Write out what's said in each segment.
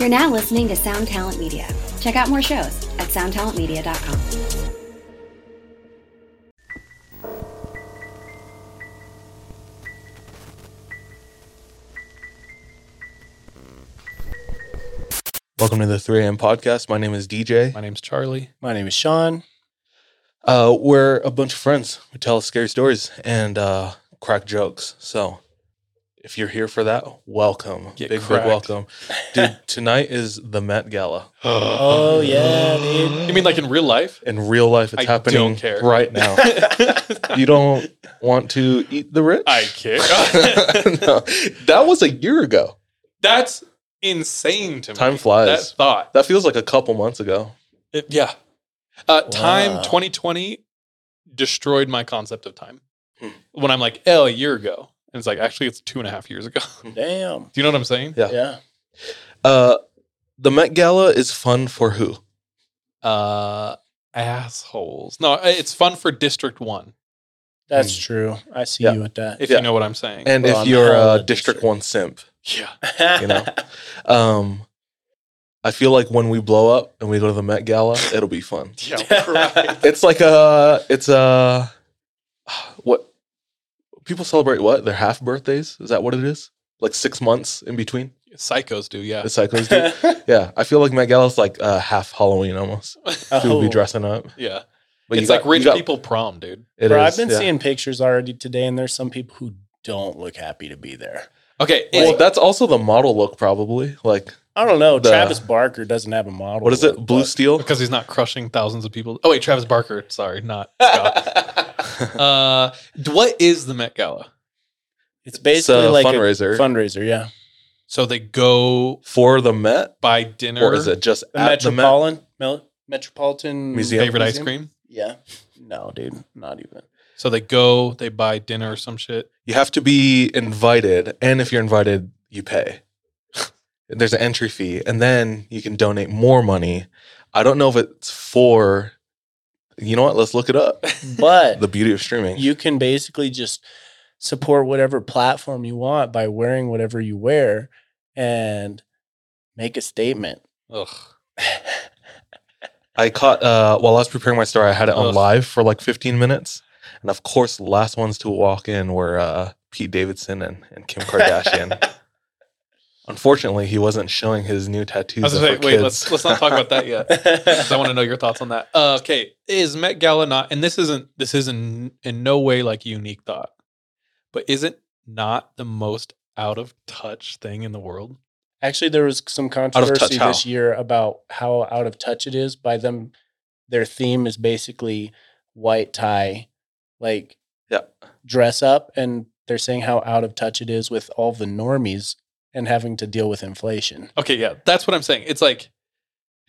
You're now listening to Sound Talent Media. Check out more shows at soundtalentmedia.com. Welcome to the 3 a.m. podcast. My name is DJ. My name's Charlie. My name is Sean. Uh, we're a bunch of friends. We tell scary stories and uh, crack jokes. So if you're here for that, welcome. Get big, cracked. big welcome. Dude, tonight is the Met Gala. Oh yeah, dude. You mean like in real life? In real life, it's I happening don't care. right now. you don't want to eat the rich? I care. no, that was a year ago. That's insane to me. Time flies. That thought. That feels like a couple months ago. It- yeah. Uh, Time 2020 destroyed my concept of time. Hmm. When I'm like, oh, a year ago. And it's like, actually, it's two and a half years ago. Damn. Do you know what I'm saying? Yeah. Yeah. Uh, the Met Gala is fun for who? Uh, assholes. No, it's fun for District 1, That's Hmm. true. I see Yeah. you with that. if Yeah. you know what I'm saying. And Well, if I'm you're hella a District district. 1 simp, yeah. you know? um, I feel like when we blow up and we go to the Met Gala, it'll be fun. Yeah, right. It's like a, it's a, what people celebrate what? Their half birthdays? Is that what it is? Like six months in between? Psychos do, yeah. The cycles do? yeah. I feel like Met Gala's like uh, half Halloween almost. People will be Oh. dressing up. yeah. But you it's got- like rich got- people prom, dude. It Bro, is, I've been yeah. seeing pictures already today, and there's some people who don't look happy to be there. Okay. Well, that's also the model look, probably. Like, I don't know. The- Travis Barker doesn't have a model. what is it? Blue but- steel? because he's not crushing thousands of people. Oh wait, Travis Barker. Sorry, not Scott. uh, what is the Met Gala? It's basically a like fundraiser. a fundraiser. Yeah. So they go For the Met? by dinner. Or is it just The at the Met? Metropolitan Mel- Metropolitan Museum. favorite ice cream? Yeah. No, dude, not even. So they go, they buy dinner or some shit. You have to be invited, and if you're invited, you pay. There's an entry fee, and then you can donate more money. I don't know if it's for. You know what? Let's look it up. But The beauty of streaming. you can basically just support whatever platform you want by wearing whatever you wear and make a statement. Ugh. I caught uh, while I was preparing my story. I had it on Ugh. live for like 15 minutes, and of course, the last ones to walk in were uh, Pete Davidson and, and Kim Kardashian. Unfortunately, he wasn't showing his new tattoos. I was say, wait, kids. let's let's not talk about that yet. I want to know your thoughts on that. Uh, okay, is Met Gala not? And this isn't this isn't in no way like a unique thought, but isn't not the most out of touch thing in the world? Actually, there was some of touch controversy this year about how out of touch it is. By them, their theme is basically white tie, like Yeah. dress up, and they're saying how out of touch it is with all the normies and having to deal with inflation. Okay, yeah, that's what I'm saying. It's like,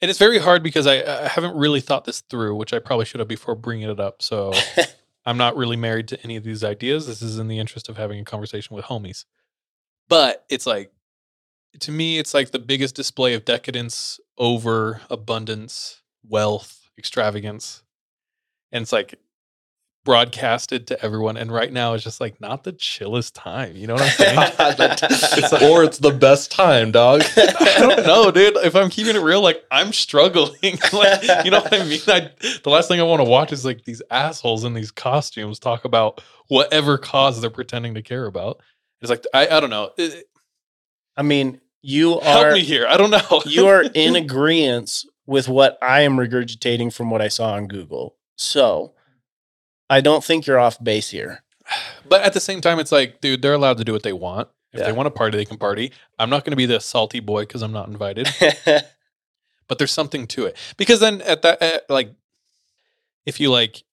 and it's very hard because I, I haven't really thought this through, which I probably should have before bringing it up. So I'm not really married to any of these ideas. This is in the interest of having a conversation with homies. But it's like, to me, it's like the biggest display of decadence over abundance, wealth, extravagance. And it's like broadcasted to everyone. And right now it's just like not the chillest time. You know what I'm saying? It's like- or it's the best time, dog. I don't know, dude. If I'm keeping it real, like I'm struggling. like, you know what I mean? I, the last thing I want to watch is like these assholes in these costumes talk about whatever cause they're pretending to care about. It's like I, I don't know. It- I mean, you help are me here. I don't know. you are in agreement with what I am regurgitating from what I saw on Google. So I don't think you're off base here. but at the same time, it's like, dude, they're allowed to do what they want. If Yeah. they want to party, they can party. I'm not going to be the salty boy because I'm not invited. but there's something to it because then at that at, like if you like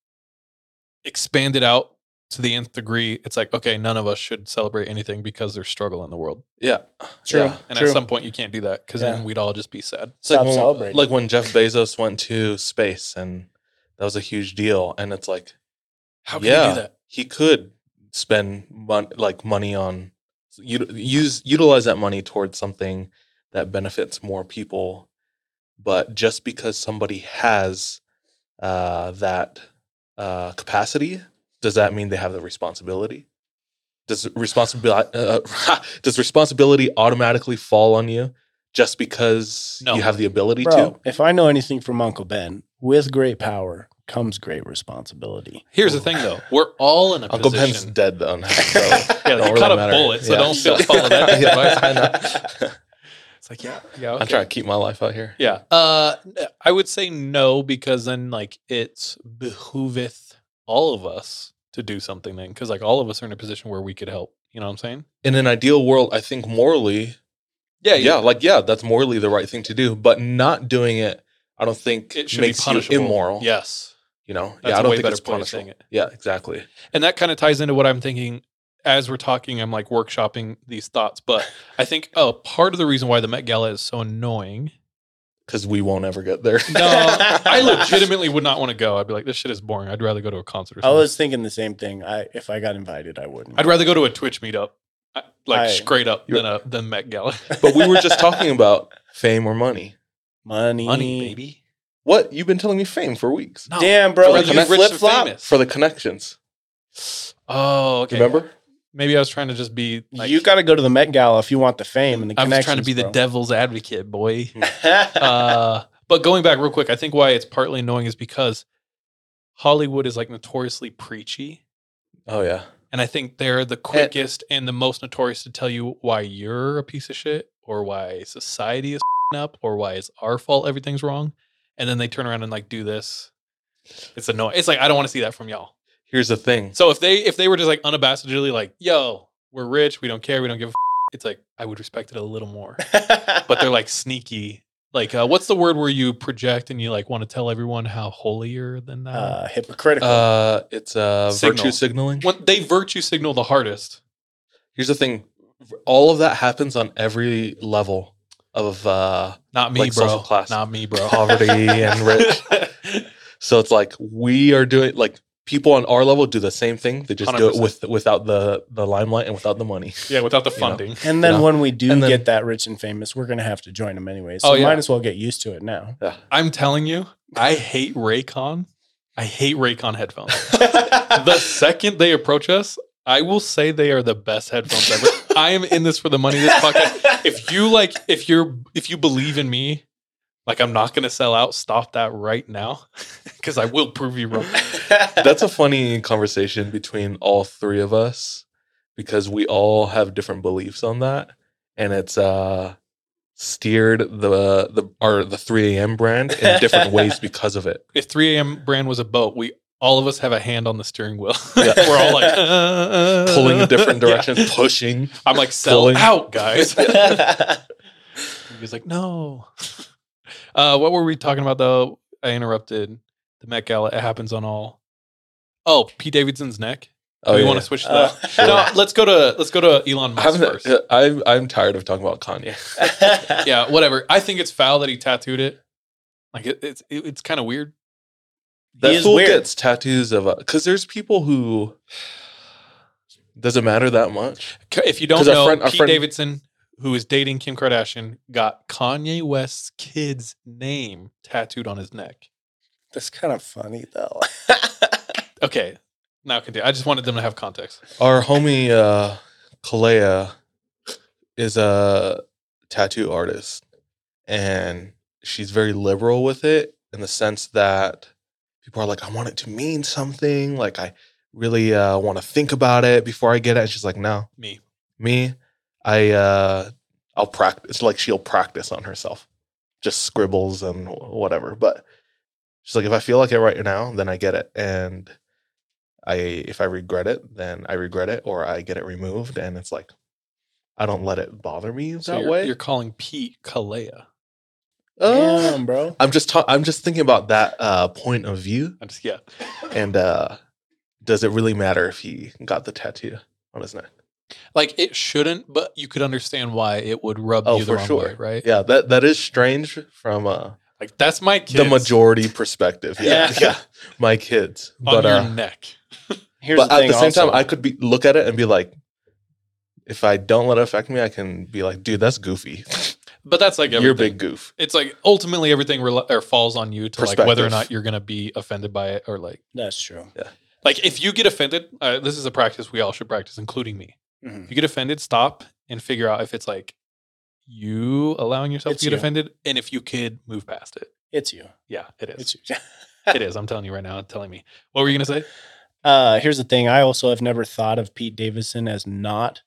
expand it out to the nth degree it's like okay none of us should celebrate anything because there's struggle in the world yeah, True. Yeah. and True. at some point you can't do that because Yeah. then we'd all just be sad It's Stop when, celebrating. like when Jeff Bezos went to space, and that was a huge deal. And it's like how can Yeah. you do that he could spend mon- like money on u- use utilize that money towards something that benefits more people. But just because somebody has uh, that uh, capacity, does that mean they have the responsibility? Does responsibility uh, does responsibility automatically fall on you just because No. you have the ability Bro, to. if I know anything from Uncle Ben, with great power comes great responsibility. Here's the thing, though. We're all in a Uncle Ben's position. dead though. now, so Yeah, don't you really caught a matter. bullet, so Yeah. don't feel follow that Yeah, advice. I know. It's like, yeah, yeah. I'm trying to keep my life out here. Yeah. Uh, I would say no because then like it behooveth all of us to do something then because like all of us are in a position where we could help. You know what I'm saying? In an ideal world, I think morally, Yeah. yeah, like yeah, that's morally the right thing to do. But not doing it, I don't think It should makes be punishable. you immoral. Yes. You know, That's yeah, a I don't think better it's point punishable. it. Yeah, exactly. And that kind of ties into what I'm thinking as we're talking. I'm like workshopping these thoughts, but I think oh, part of the reason why the Met Gala is so annoying. Because we won't ever get there. No, I legitimately would not want to go. I'd be like, this shit is boring. I'd rather go to a concert. Or I was thinking the same thing. I if I got invited, I wouldn't. I'd rather go to a Twitch meetup, uh, like I- straight up, than a than Met Gala. but we were just talking about fame or money. money, Money, baby. What you've been telling me fame for weeks No. Damn, I'd bro, rather you be flip flop. for the connections. Oh, okay. Remember? Maybe I was trying to just be. Like, you got to go to the Met Gala if you want the fame and the I was connections. trying to be the devil's advocate, boy. uh, but going back real quick, I think why it's partly annoying is because Hollywood is like notoriously preachy. Oh yeah. And I think they're the quickest and the most notorious to tell you why you're a piece of shit or why society is up or why it's our fault everything's wrong. And then they turn around and like do this. It's annoying. It's like I don't want to see that from y'all. Here's the thing. So if they if they were just like unabashedly like, yo, we're rich, we don't care, we don't give a f-, it's like I would respect it a little more. But they're like sneaky. Like uh, what's the word where you project and you like want to tell everyone how holier than that? uh, hypocritical. Uh, it's uh, Signal. virtue signaling. when they virtue signal the hardest. Here's the thing. All of that happens on every level of uh, Not me, Like bro. social class. Not me, bro. poverty and rich. So it's like we are doing like people on our level do the same thing. They just do it with without the the limelight and without the money. yeah, without the You know. funding. and then you know, when we do then- get that rich and famous, we're gonna have to join them anyway. So Oh, yeah. might as well get used to it now. Yeah. I'm telling you, I hate Raycon. I hate Raycon headphones. the second they approach us, I will say they are the best headphones ever. I am in this for the money. This podcast. If you like, if you're, if you believe in me, like I'm not going to sell out. Stop that right now, because I will prove you wrong. That's a funny conversation between all three of us because we all have different beliefs on that, and it's uh steered the the our the 3 a.m. brand in different ways because of it. If 3 a.m. brand was a boat, we all of us have a hand on the steering wheel. Yeah. We're all like uh, Pulling in different yeah. directions, pushing. I'm like, sell Pulling. out, guys. He's like, no. Uh, what were we talking about though? I interrupted the Met Gala. It happens on all. Oh, Pete Davidson's neck. Oh, we yeah. want to switch to Uh, that. Sure. No, let's go to let's go to Elon Musk first. I'm I'm tired of talking about Kanye. Yeah, whatever. I think it's foul that he tattooed it. Like it, it's it, it's kind of weird. That He is fool weird. gets tattoos of because there's people who does it matter that much. If you don't 'Cause our know, friend- our Pete friend- Davidson, who is dating Kim Kardashian, got Kanye West's kid's name tattooed on his neck. That's kind of funny though. Okay, now continue. I just wanted them to have context. Our homie uh, Kalea is a tattoo artist, and she's very liberal with it in the sense that people are like, "I want it to mean something." Like, I really uh, want to think about it before I get it. And she's like, "No, Me. me, I uh, I'll practice." It's Like, she'll practice on herself, just scribbles and whatever. But she's like, if I feel like it right now, then I get it, and I if I regret it, then I regret it, or I get it removed, and it's like I don't let it bother me So that you're, way. you're calling Pete Kalea. Uh, Damn, bro. I'm just ta- I'm just thinking about that uh, point of view, I'm just yeah. and uh, does it really matter if he got the tattoo on his neck? Like it shouldn't, but you could understand why it would rub Oh, you the for wrong sure. way, right? Yeah, that that is strange from uh, Like that's my kids the majority perspective. Yeah, Yeah. yeah, my kids, on but your uh, neck. Here's but the at the same also. time, I could be look at it and be like, if I don't let it affect me, I can be like, dude, that's goofy. But that's like everything. You're a big goof. It's like ultimately everything rel- or falls on you to like whether or not you're gonna be offended by it or like That's true. Yeah. Like if you get offended. Uh, this is a practice we all should practice, including me. Mhm. If you get offended, stop and figure out if it's like you allowing yourself It's to get you. offended, and if you could move past it. It's you. Yeah, it is. It's you. it is. I'm telling you right now. It's telling me. What were you gonna say? Uh, here's the thing. I also have never thought of Pete Davidson as not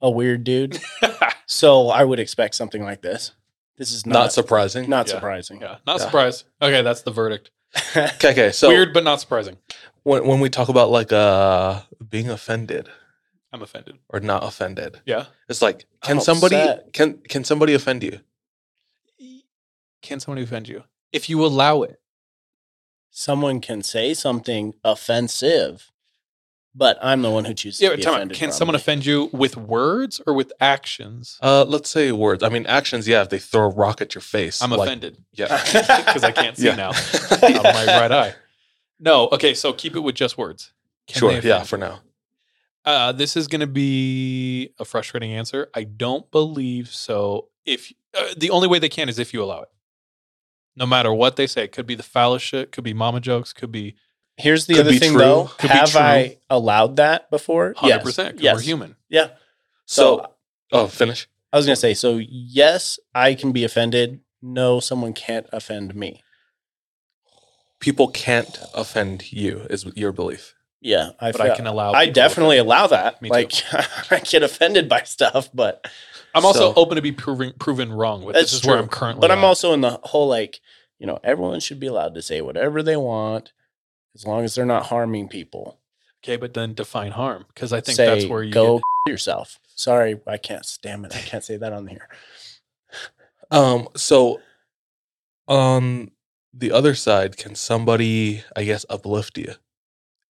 a weird dude. so I would expect something like this. This is Not, not, surprising. not Yeah. surprising. yeah, not Yeah. surprised. Okay, that's the verdict. Okay, okay. So Weird, but not surprising. when when we talk about like uh being offended I'm offended. or not offended, Yeah. it's like can I'm somebody upset. can can somebody offend you? Can somebody offend you if you allow it? Someone can say something offensive, but I'm the one who chooses Yeah, to but be time offended. Can someone offend you with words or with actions? Uh, let's say words. I mean, actions. Yeah, if they throw a rock at your face, I'm like- offended Yeah, because I can't see Yeah. now out of my right eye. No, okay, so keep it with just words. Can sure. Yeah, for now. Uh, this is going to be a frustrating answer. I don't believe so. If uh, the only way they can is if you allow it, no matter what they say, it could be the foulest shit, could be mama jokes, could be Here's the Could other thing, true. though. Could be Have. I allowed that before? hundred percent. Yes. We're human. Yeah. So, So oh, finish. I was gonna say, so yes, I can be offended. No, someone can't offend me. People can't offend you, is your belief. Yeah, I But feel- I can allow. I definitely allow that. Me like I get offended by stuff, but I'm also So- open to be proven proven wrong with. This is where. I'm currently. but I'm also in the whole like, you know, everyone should be allowed to say whatever they want as long as they're not harming people. okay. But then define harm because I think say, that's where you go Get, yourself. Sorry, I can't. Damn it, I can't say that on here. Um. So, on the other side, can somebody, I guess, uplift you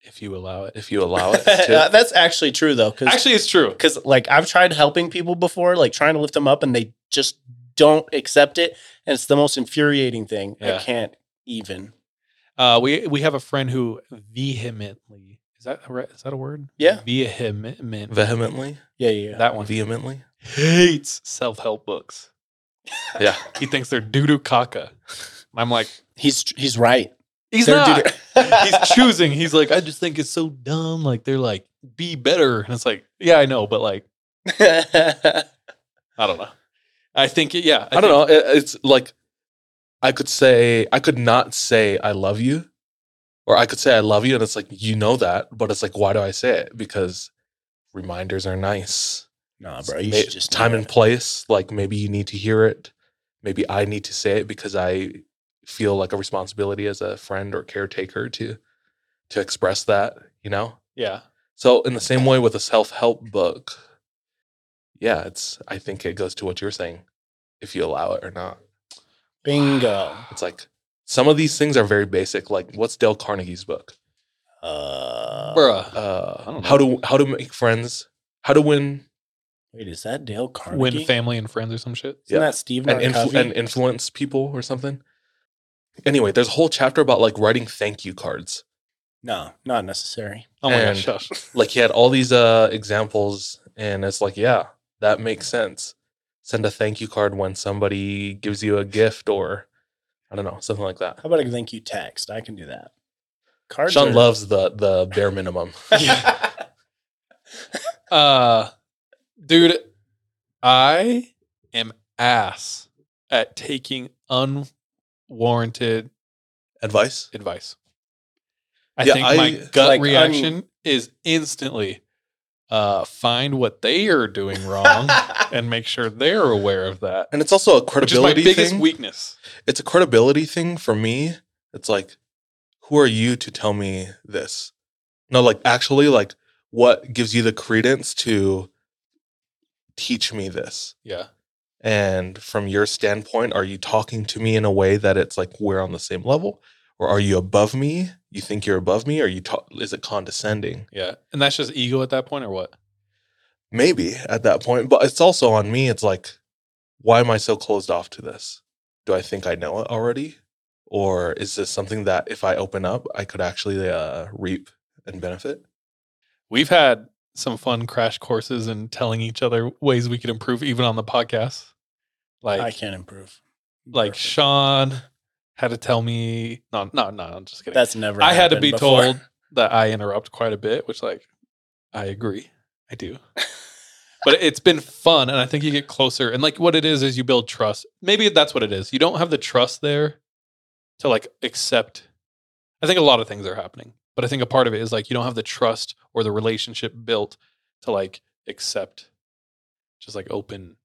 if you allow it. if you allow it? to? That's actually true though, because Actually, it's true. because like I've tried helping people before, like trying to lift them up, and they just don't accept it, and it's the most infuriating thing. Yeah. I can't even. Uh, we we have a friend who vehemently is that a is that a word? Yeah. vehement Vehemently, Yeah, yeah. yeah. that one vehemently. hates self help books. Yeah. He thinks they're doo doo caca. I'm like, He's he's right. he's They're not. he's choosing. He's like, I just think it's so dumb. Like they're like, be better, and it's like, yeah, I know, but like, I don't know. I think, yeah, I, don't know. It, it's like I could say I could not say I love you, or I could say I love you, and it's like you know that, but it's like why do I say it? Because reminders are nice. nah, bro. You should just time and place. Like maybe you need to hear it. Maybe I need to say it because I feel like a responsibility as a friend or caretaker to to express that. You know. Yeah, So in the same way with a self help book, yeah, it's. I think it goes to what you're saying. If you allow it or not, Bingo. it's like some of these things are very basic. Like what's Dale Carnegie's book? Uh, bruh. Uh, don't how to how to make friends, how to win wait, is that Dale Carnegie? Win family and friends or some shit. Isn't yeah. that Steve and, influ- and influence people or something. Anyway, there's a whole chapter about like writing thank you cards. no, not necessary. Oh my And- gosh. Like he had all these uh examples, and it's like, yeah, that makes sense. Send a thank you card when somebody gives you a gift, or I don't know, something like that. How about a thank you text? I can do that. Cards Sean are- loves the the bare minimum. Uh, dude, I am ass at taking unwarranted Advice? advice. I Yeah, think I- my gut Like, reaction is instantly uh, find what they are doing wrong and make sure they're aware of that. And it's also a Which is my credibility biggest thing. weakness. it's a credibility thing for me. It's like, who are you to tell me this? No, like actually, like what gives you the credence to teach me this? Yeah. And from your standpoint, are you talking to me in a way that it's like we're on the same level, or are you above me? You think you're above me, or you ta- is it condescending? Yeah. And that's just ego at that point or what? Maybe at that point, but it's also on me. It's like, why am I so closed off to this? Do I think I know it already? Or is this something that if I open up, I could actually uh, reap and benefit? We've had some fun crash courses and telling each other ways we could improve even on the podcast. Like I can't improve. like Perfect. Sean had to tell me no no no I'm just kidding. That's never. I had to happened be before. told that I interrupt quite a bit, which like I agree. I do. but it's been fun, and I think you get closer. And like what it is is you build trust. Maybe that's what it is. You don't have the trust there to like accept. I think a lot of things are happening, but I think a part of it is like you don't have the trust or the relationship built to like accept, just like open.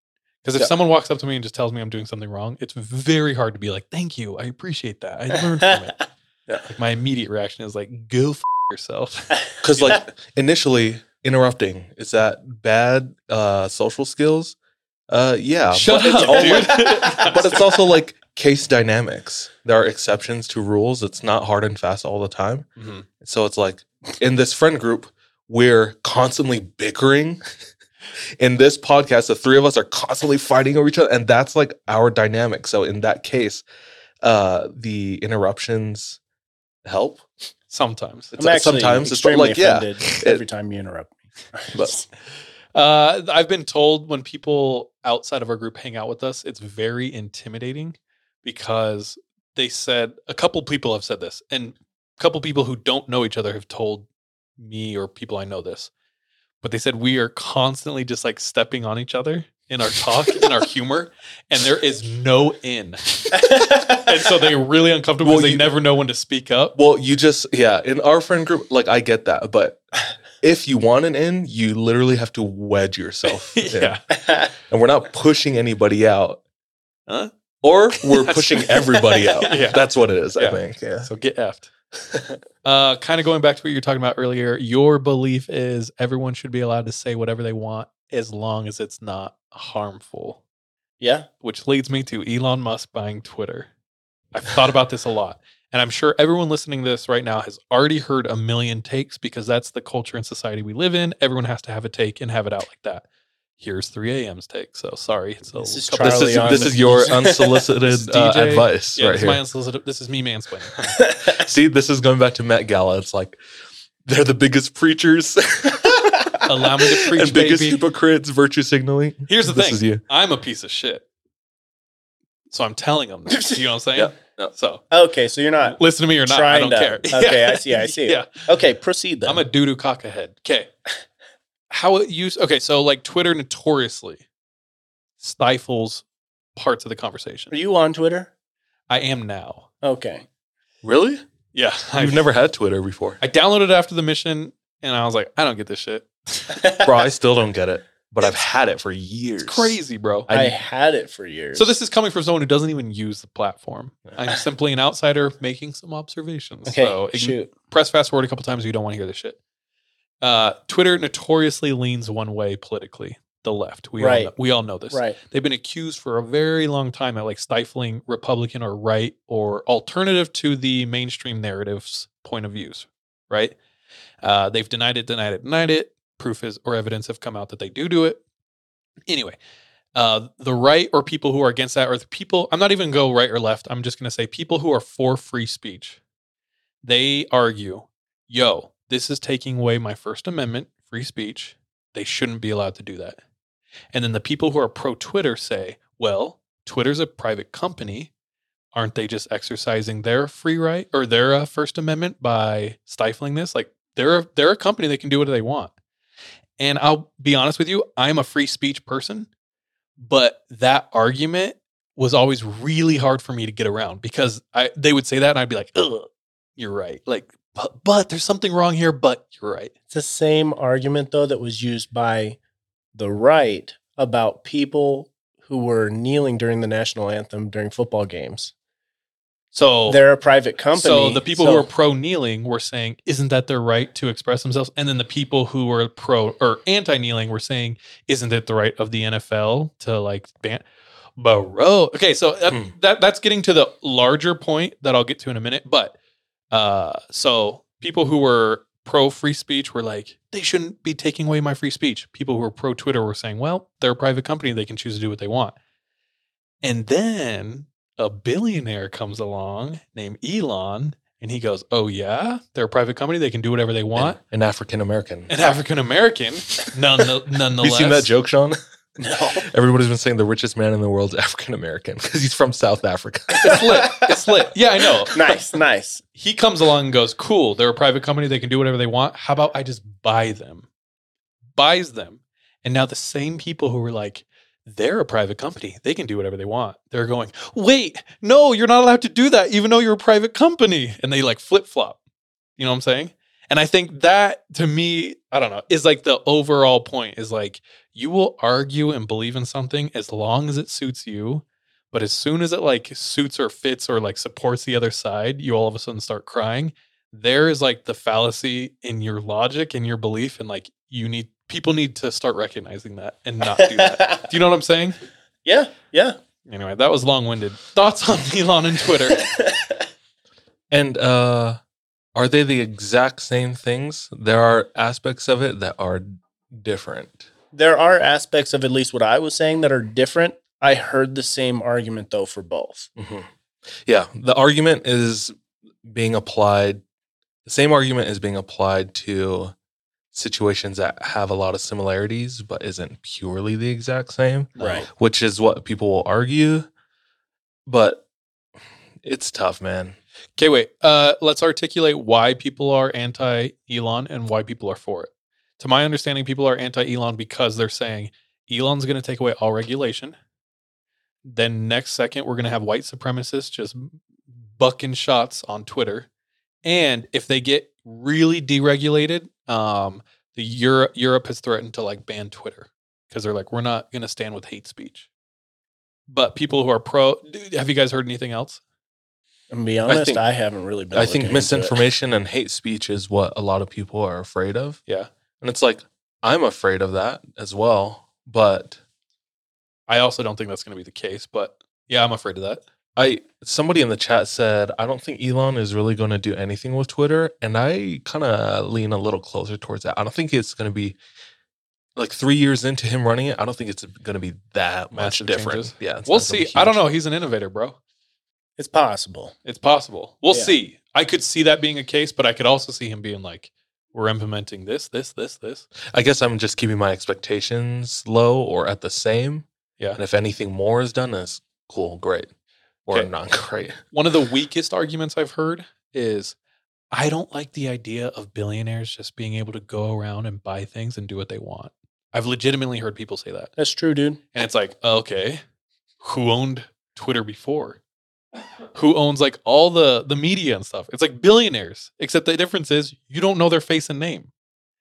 Because if Yeah. someone walks up to me and just tells me I'm doing something wrong, it's very hard to be like, "Thank you, I appreciate that. I learned from it." Like my immediate reaction is like, "Go f- yourself." Because like initially interrupting is that bad uh, social skills? Uh, yeah, Shut but it's up, dude. but it's also like case dynamics. There are exceptions to rules. It's not hard and fast all the time. Mhm. So it's like in this friend group, we're constantly bickering. In this podcast, the three of us are constantly fighting over each other, and that's like our dynamic. So in that case, uh, the interruptions help. Sometimes. It's I'm like sometimes it's extremely like yeah, offended it- every time you interrupt me. But- Uh, I've been told when people outside of our group hang out with us, it's very intimidating because they said a couple people have said this, and a couple people who don't know each other have told me or people I know this. But they said we are constantly just like stepping on each other in our talk, in our humor, and there is no in. And so they're really uncomfortable Well, because they you- never know when to speak up. Well, you just yeah, in our friend group, like I get that, but if you want an in, you literally have to wedge yourself. in. yeah. and we're not pushing anybody out, Huh? or we're pushing everybody out. Yeah. That's what it is. Yeah. I think. Yeah. So get effed. uh, kind of going back to what you were talking about earlier, your belief is everyone should be allowed to say whatever they want as long as it's not harmful, yeah. which leads me to Elon Musk buying Twitter. I've thought about this a lot. And I'm sure everyone listening to this right now has already heard a million takes because that's the culture and society we live in. Everyone has to have a take and have it out like that. Here's 3 a.m.'s take. So sorry. It's a This is This is this is your This unsolicited is uh, advice Yeah, right this is my here. unsolicited. This is me mansplaining. See, this is going back to Met Gala. It's like they're the biggest preachers. Allow me to preach, and biggest baby. hypocrites, virtue signaling. Here's the this thing. is you. I'm a piece of shit. So I'm telling them this. You know what I'm saying? Yeah, yeah. So okay, so you're not. listen to me or not. I Trying don't to- care. okay, I see, I see. Yeah. Okay, proceed then. I'm a doo doo caca head. Okay. How it use okay, so like Twitter notoriously stifles parts of the conversation. Are you on Twitter? I am now. Okay. Really? Yeah. You've never had Twitter before, I downloaded it after the mission and I was like, I don't get this shit. bro. I still don't get it, but I've had it for years. It's crazy, bro. I had it for years. So this is coming from someone who doesn't even use the platform. I'm simply an outsider making some observations. okay. So shoot. press fast forward a couple times if you don't want to hear this shit. Uh, Twitter notoriously leans one way politically, the left. We all Right. know, we all know this. Right. They've been accused for a very long time at like stifling Republican or right or alternative to the mainstream narratives point of views. Right. Uh, they've denied it, denied it, denied it. Proof is or evidence have come out that they do do it. Anyway, uh, the right or people who are against that, or the people, I'm not even go right or left. I'm just going to say people who are for free speech. They argue, yo, this is taking away my First Amendment, free speech. They shouldn't be allowed to do that. And then the people who are pro Twitter say, well, Twitter's a private company. Aren't they just exercising their free right or their uh, First Amendment by stifling this? Like they're a, they're a company; they can do what they want. And I'll be honest with you, I'm a free speech person, but that argument was always really hard for me to get around because I they would say that and I'd be like, "Ugh, you're right." Like, but but there's something wrong here, but you're right. It's the same argument though that was used by the right about people who were kneeling during the national anthem during football games. So They're a private company. So the people who are pro kneeling were saying, "Isn't that their right to express themselves?" And then the people who were pro or anti kneeling were saying, "Isn't it the right of the NFL to like ban?" Bro, okay, so that, Hmm. that that's getting to the larger point that I'll get to in a minute. But uh, so people who were pro free speech were like, they shouldn't be taking away my free speech. People who were pro Twitter were saying, well, they're a private company; they can choose to do what they want. And then a billionaire comes along named Elon, and he goes, "Oh yeah, they're a private company; they can do whatever they want." An African American. An African American, none, nonetheless. you seen that joke, Sean? No. Everybody's been saying the richest man in the world is African American because he's from South Africa. It's lit. It's lit. Yeah, I know. nice, nice. He comes along and goes, "Cool, they're a private company; they can do whatever they want. How about I just buy them?" Buys them, And now the same people who were like, they're a private company. They can do whatever they want. They're going, wait, no, you're not allowed to do that, even though you're a private company. And they like flip flop. You know what I'm saying? And I think that to me, I don't know, is like the overall point is like you will argue and believe in something as long as it suits you. But as soon as it like suits or fits or like supports the other side, you all of a sudden start crying. There is like the fallacy in your logic and your belief. And like you need people need to start recognizing that and not do that. do you know what I'm saying? yeah, yeah. Anyway, that was long winded. Thoughts on Elon and Twitter? And uh are they the exact same things? There are aspects of it that are different. there are aspects of at least what I was saying that are different. I heard the same argument though for both. Mhm. Yeah, the argument is being applied. The same argument is being applied to situations that have a lot of similarities, but isn't purely the exact same, Right. which is what people will argue. But it's tough, man. Okay, wait. Uh, let's articulate why people are anti Elon and why people are for it. To my understanding, people are anti Elon because they're saying Elon's going to take away all regulation. Then next second, we're going to have white supremacists just bucking shots on Twitter. And if they get really deregulated, um, the Europe Europe has threatened to like ban Twitter because they're like, we're not going to stand with hate speech. But people who are pro, have you guys heard anything else? And be honest, think- I haven't really been. I think misinformation and hate speech is what a lot of people are afraid of. Yeah. And it's like, I'm afraid of that as well. But I also don't think that's going to be the case, but yeah, I'm afraid of that. I somebody in the chat said, I don't think Elon is really going to do anything with Twitter. And I kind of lean a little closer towards that. I don't think it's going to be like three years into him running it. I don't think it's going to be that much Massive different. changes. Yeah. We'll see. I don't know. He's an innovator, bro. It's possible. It's possible. We'll Yeah. see. I could see that being a case, but I could also see him being like, we're implementing this, this, this, this. I guess I'm just keeping my expectations low or at the same. Yeah. And if anything more is done, that's cool, great. Or Okay. not great. One of the weakest arguments I've heard is I don't like the idea of billionaires just being able to go around and buy things and do what they want. I've legitimately heard people say that. That's true, dude. And it's like, okay, who owned Twitter before? Who owns like all the the media and stuff? It's like billionaires, except the difference is you don't know their face and name.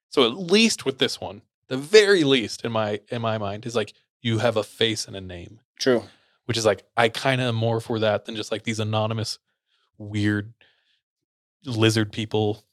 So at least with this one, the very least in my in my mind is like you have a face and a name, True. which is like I kind of am more for that than just like these anonymous weird lizard people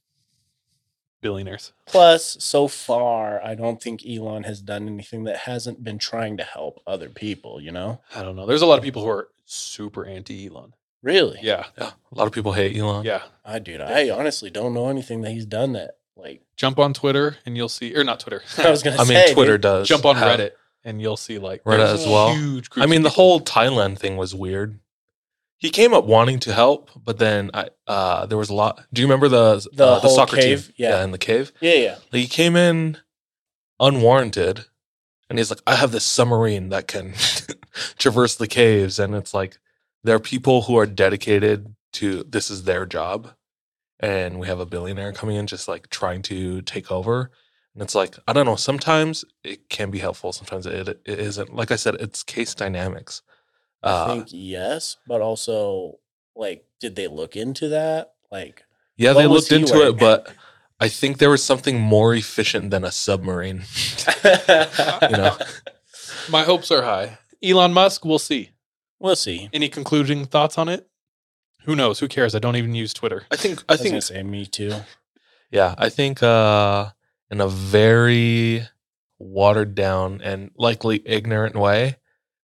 billionaires. Plus, so far, I don't think Elon has done anything that hasn't been trying to help other people. You know? I don't know. There's a lot of people who are super anti Elon. Really? Yeah. Yeah. A lot of people hate Elon. Yeah. I dude, I honestly don't know anything that he's done that. Like, Jump on Twitter and you'll see or not Twitter. I was gonna I say, mean, Twitter dude. does. jump on have- Reddit and you'll see like Reddit as well. Huge I mean, the whole Thailand thing was weird. He came up wanting to help, but then I uh there was a lot. Do you remember the The uh, the whole soccer cave? team? Yeah. in the cave. Yeah, yeah. Like, he came in unwarranted, and he's like, "I have this submarine that can traverse the caves," and it's like there are people who are dedicated to this is their job, and we have a billionaire coming in just like trying to take over. And it's like I don't know. Sometimes it can be helpful. Sometimes it, it isn't. Like I said, it's case dynamics. I Uh, think yes, but also, like, did they look into that? Like, yeah, they looked into wearing? it, but I think there was something more efficient than a submarine. you know, My hopes are high. Elon Musk, we'll see. we'll see. Any concluding thoughts on it? Who knows? Who cares? I don't even use Twitter. I think I I think say me too. Yeah, I think uh in a very watered down and likely ignorant way,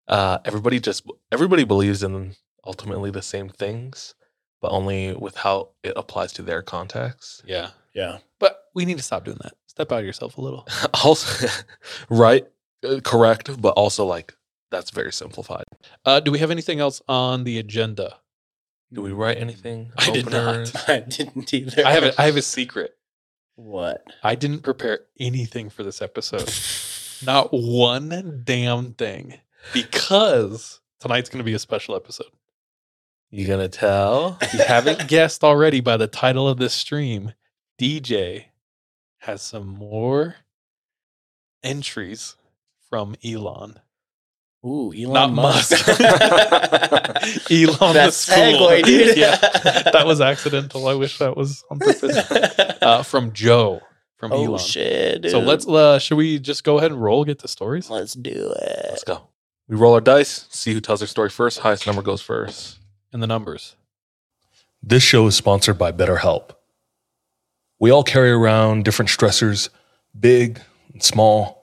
uh everybody just everybody believes in ultimately the same things, but only with how it applies to their context. Yeah. Yeah. But we need to stop doing that. Step out of yourself a little. also right, uh, correct, but also like that's very simplified. Uh, do we have anything else on the agenda? Do we write anything? I did not. I didn't either. I have a, I have a secret. what? I didn't prepare anything for this episode. Not one damn thing. Because tonight's going to be a special episode. You gonna tell? If you haven't guessed already by the title of this stream, DJ has some more entries from Elon. Ooh, Elon Not Musk. Musk. Elon the That school. segue, dude. yeah, that was accidental. I wish that was on purpose. Uh, from Joe from oh Elon. shit! Dude. So let's. Uh, should we just go ahead and roll? Get the stories. let's do it. Let's go. We roll our dice, see who tells their story first. Highest number goes first. and the numbers. This show is sponsored by BetterHelp. We all carry around different stressors, big and small.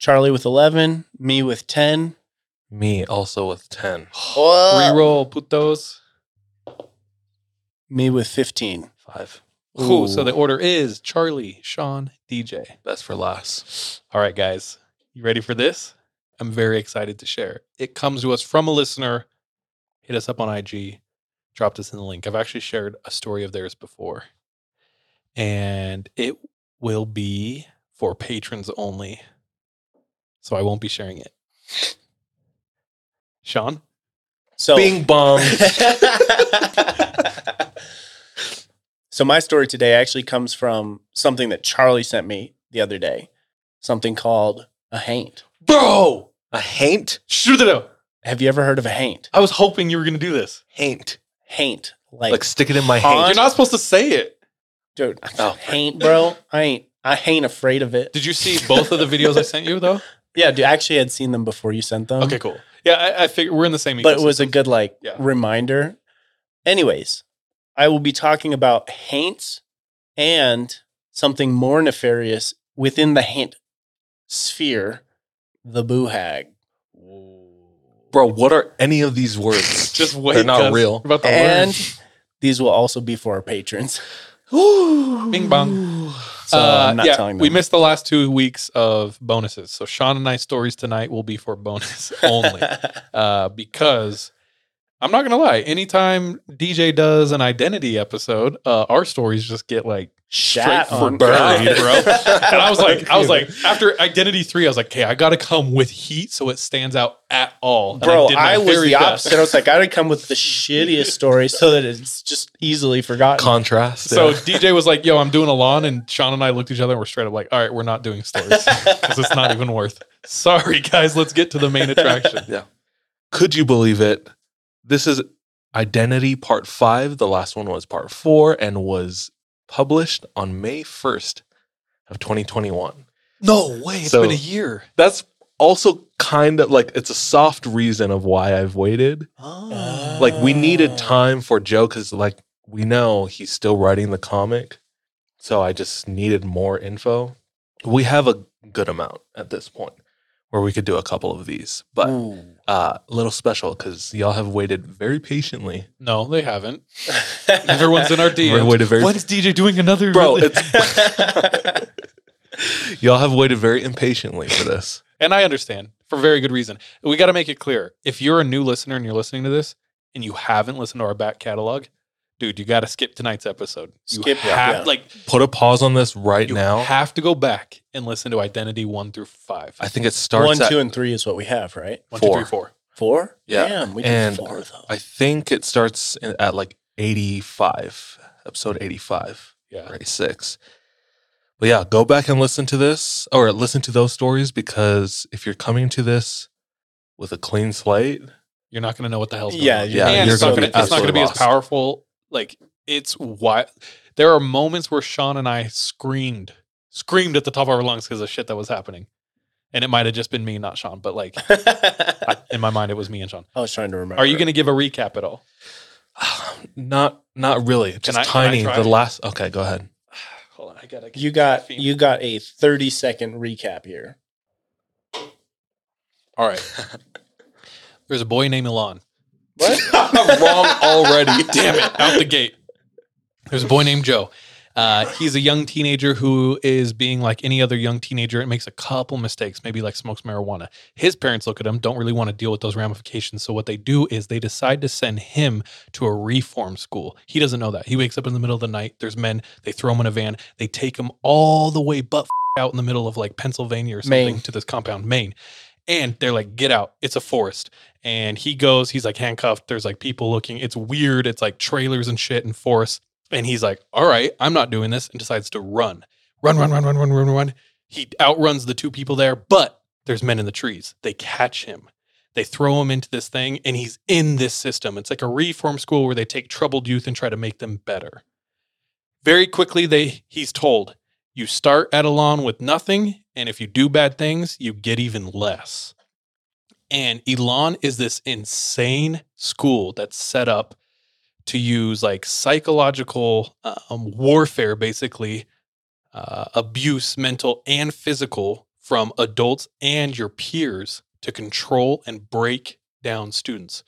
Charlie with eleven, me with ten. Me also with 10. Reroll, putos. Me with fifteen. Five. Cool. So the order is Charlie, Sean, DJ. Best for last. All right, guys. You ready for this? I'm very excited to share. It comes to us from a listener. Hit us up on IG, dropped us in the link. I've actually shared a story of theirs before. And it will be for patrons only. So I won't be sharing it. Sean? So Bing bong. so my story today actually comes from something that Charlie sent me the other day. Something called a haint. Bro! A haint? Shoot it out. Have you ever heard of a haint? I was hoping you were going to do this. Haint. Haint. Like, Like stick it in my Han- haint. You're not supposed to say it. dude, Oh. haint, bro. I ain't I ain't afraid of it. Did you see both of the videos I sent you, though? Yeah, dude, actually I had seen them before you sent them. Okay, cool. Yeah, I, I figured we're in the same. but it was a good like Yeah. reminder. Anyways, I will be talking about haints and something more nefarious within the haint sphere, the boo hag. Bro, what are any of these words? just wait. They're not real. About to And learn. these will also be for our patrons. Bing bong. So Uh, I'm not yeah, telling them. we missed the last two weeks of bonuses. So Sean and I stories tonight will be for bonus only. uh, because I'm not gonna lie, anytime DJ does an identity episode, uh, our stories just get like Shat straight for on bro. And I was like, I was like, after Identity Three, I was like, okay, I got to come with heat so it stands out at all. And Bro, did I, was very the best. opposite. I was like, I gotta come with the shittiest story so that it's just easily forgotten. Contrast. So yeah. DJ was like, "Yo, I'm doing a lawn," and Sean and I looked at each other and we're straight up like, "All right, we're not doing stories because it's not even worth." Sorry, guys. Let's get to the main attraction. Yeah. Could you believe it? This is Identity Part 5. The last one was Part 4 and was published on May 1st of 2021. No way! It's So- been a year. That's also kind of like it's a soft reason of why I've waited. Ah. Like we needed time for Joe cuz like we know he's still writing the comic. So I just needed more info. We have a good amount at this point where we could do a couple of these. But Ooh. Uh a little special because y'all have waited very patiently. No, they haven't. Everyone's in our We DMs. waited very When's DJ doing another? bro. really- It's y'all have waited very impatiently for this. and I understand for very good reason. We got to make it clear. If you're a new listener and you're listening to this and you haven't listened to our back catalog, dude, you got to skip tonight's episode. You Skip, yeah, have yeah. like Put a pause on this right you now. have to go back and listen to Identity one through five. I think it starts One, at two, and three is what we have, right? One, two, four. three, four. Four? Yeah. Damn, we did And four though. I think it starts in- at like 85, episode 85 Yeah. 86. But yeah, go back and listen to this or listen to those stories because if you're coming to this with a clean slate, You're not going to know what the hell's going Yeah, on. yeah, and you're it's not gonna going be to it's not going to be as powerful. Like it's why there are moments where Sean and I screamed, screamed at the top of our lungs because of shit that was happening, and it might have just been me, not Sean, but like I, in my mind, it was me and Sean. I was trying to remember. Are you going to give a recap at all? not not really, just I- can I tiny. try? the last Okay, go ahead. Hold on, I gotta. You got you got a 30 second recap here. all right. There's a boy named Elan. What? Wrong already. Damn it, out the gate. There's a boy named Joe. Uh, he's a young teenager who is being like any other young teenager and makes a couple mistakes, maybe like smokes marijuana. His parents look at him, don't really want to deal with those ramifications. So what they do is they decide to send him to a reform school. He doesn't know that. He wakes up in the middle of the night. There's men. They throw him in a van. They take him all the way but f- out in the middle of like Pennsylvania or something Maine. to this compound, Maine. And they're like, get out. It's a forest. And he goes, he's like handcuffed. There's like people looking. It's weird. It's like trailers and shit and force. And he's like, all right, I'm not doing this. And decides to run. Run, run, run, run, run, run, run. He outruns the two people there, but there's men in the trees. They catch him. They throw him into this thing, and he's in this system. It's like a reform school where they take troubled youth and try to make them better. Very quickly, they he's told, you start at Elan with nothing, and if you do bad things, you get even less. And Elan is this insane school that's set up to use like psychological um, warfare, basically uh, abuse, mental and physical, from adults and your peers to control and break down students.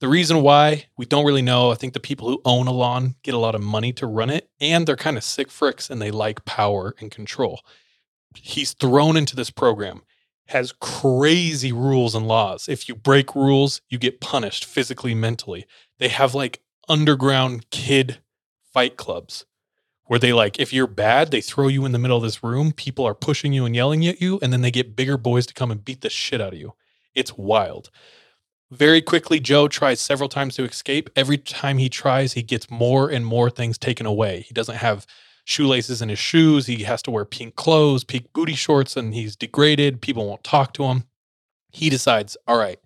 The reason why we don't really know, I think the people who own Elan get a lot of money to run it, and they're kind of sick fricks and they like power and control. He's thrown into this program, has crazy rules and laws. If you break rules, you get punished physically, mentally. They have like underground kid fight clubs where they like, if you're bad, they throw you in the middle of this room. People are pushing you and yelling at you, and then they get bigger boys to come and beat the shit out of you. It's wild. Very quickly, Joe tries several times to escape. Every time he tries, he gets more and more things taken away. He doesn't have shoelaces in his shoes. He has to wear pink clothes, pink booty shorts, and he's degraded. People won't talk to him. He decides, all right,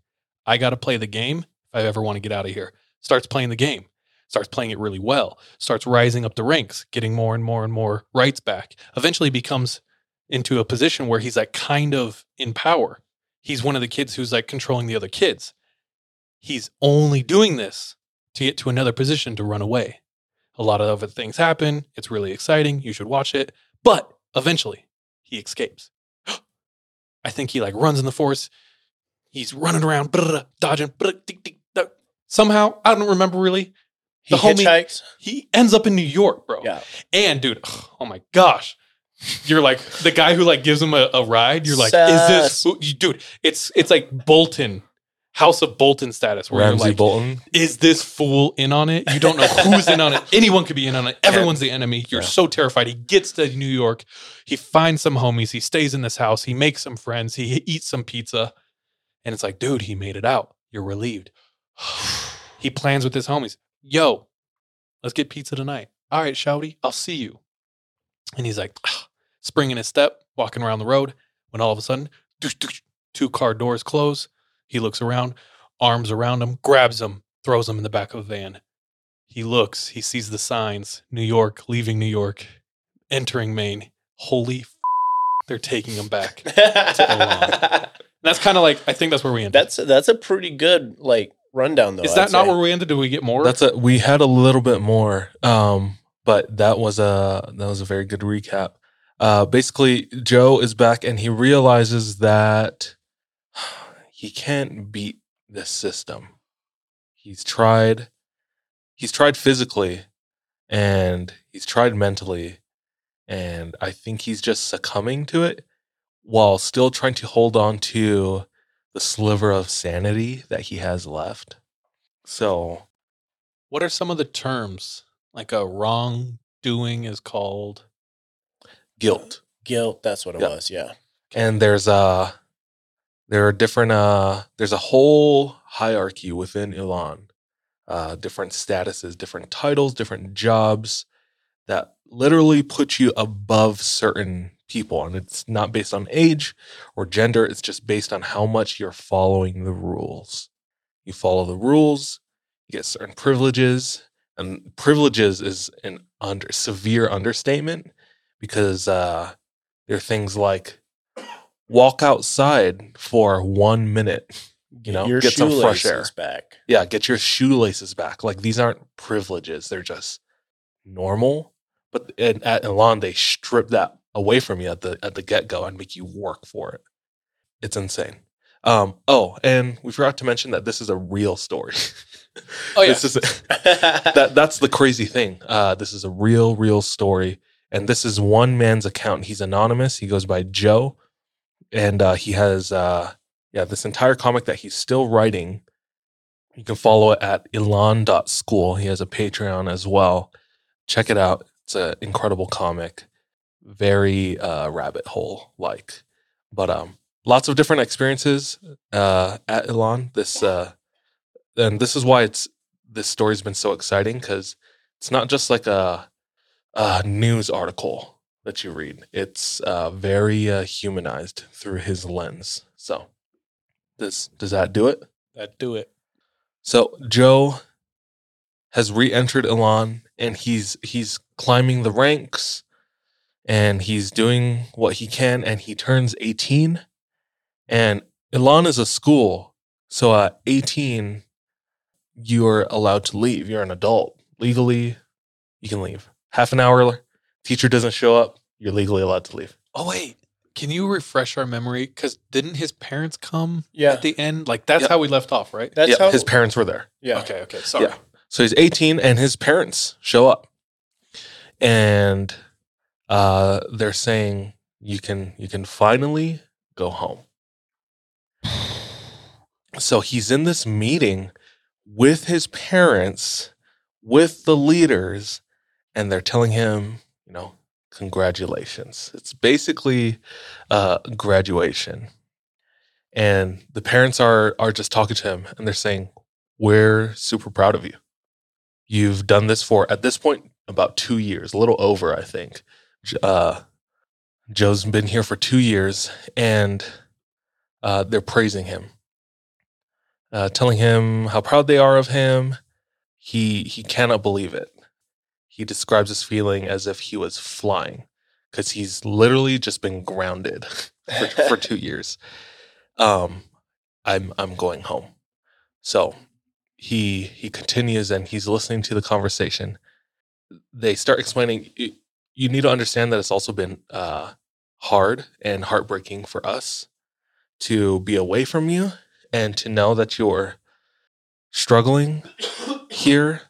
I got to play the game if I ever want to get out of here. Starts playing the game, starts playing it really well, starts rising up the ranks, getting more and more and more rights back. Eventually becomes into a position where he's like kind of in power. He's one of the kids who's like controlling the other kids. He's only doing this to get to another position to run away. A lot of other things happen. It's really exciting. You should watch it. But eventually, he escapes. I think he like runs in the forest. He's running around, brr, dodging. brr, tick, duck. Somehow, I don't remember really. He The homie- hitchhikes. He ends up in New York, bro. Yeah. And dude, oh my gosh. You're like the guy who like gives him a, a ride. You're like, is this dude? It's it's like Bolton, House of Bolton status, where Ramsay you're like, Bolton. is this fool in on it? You don't know who's in on it. Anyone could be in on it. Everyone's the enemy. You're Yeah. so terrified. He gets to New York. He finds some homies. He stays in this house. He makes some friends. He eats some pizza. And it's like, dude, he made it out. You're relieved. he plans with his homies. Yo, let's get pizza tonight. All right, Shouty, I'll see you. And he's like, ah, springing his step, walking around the road. When all of a sudden, two car doors close. He looks around, arms around him, grabs him, throws him in the back of a van. He looks, he sees the signs New York, leaving New York, entering Maine. Holy f- they're taking him back. And that's kind of like, I think that's where we ended. that's that's a pretty good like rundown though. Is I'd that not say. where we ended? Do we get more? That's a we had a little bit more, um, but that was a that was a very good recap. Uh, basically, Joe is back and he realizes that he can't beat this system. He's tried, he's tried physically, and he's tried mentally, and I think he's just succumbing to it while still trying to hold on to the sliver of sanity that he has left. So what are some of the terms? Like a wrongdoing is called. guilt. guilt? That's what it Yeah. was. Yeah. and there's uh there are different uh there's a whole hierarchy within Elan, uh, different statuses, different titles, different jobs that literally put you above certain people. And it's not based on age or gender, it's just based on how much you're following the rules. You follow the rules, you get certain privileges, and privileges is an under severe understatement because uh, there are things like walk outside for one minute. You know, Your get some fresh air. back. Yeah, get your shoelaces back. Like these aren't privileges; they're just normal. But in, at Elan, they strip that away from you at the at the get go and make you work for it. It's insane. Um, oh, and we forgot to mention that this is a real story. Oh, yeah. this is that that's the crazy thing. Uh, this is a real, real story, and this is one man's account. He's anonymous. He goes by Joe, and uh, he has uh, yeah this entire comic that he's still writing. You can follow it at Elan.school. He has a Patreon as well. Check it out. It's an incredible comic, very uh, rabbit hole like, but um, lots of different experiences uh, at Elan. This uh, and this is why it's this story's been so exciting because it's not just like a, a news article that you read. It's uh, very uh, humanized through his lens. So, does does that do it? That do it. So Joe has re-entered Elan, and he's he's climbing the ranks, and he's doing what he can, and he turns eighteen, and Elan is a school, so at eighteen, you're allowed to leave. You're an adult legally. You can leave. Half an hour, teacher doesn't show up. You're legally allowed to leave. Oh wait, can you refresh our memory? Because didn't his parents come Yeah. at the end? Like that's Yep. how we left off, right? That's yeah, how his parents were there. Yeah. Okay, okay. Sorry. Yeah. So he's 18 and his parents show up. And uh they're saying you can you can finally go home. So he's in this meeting with his parents, with the leaders, and they're telling him, you know, congratulations. It's basically uh graduation. And the parents are are just talking to him and they're saying, we're super proud of you. You've done this for, at this point, about two years, a little over, I think. Uh, Joe's been here for two years, and uh, they're praising him, uh, telling him how proud they are of him. He he cannot believe it. He describes his feeling as if he was flying, because he's literally just been grounded for, for two years. Um, I'm I'm going home. So he he continues and he's listening to the conversation. They start explaining. You, you need to understand that it's also been uh, hard and heartbreaking for us to be away from you and to know that you're struggling here.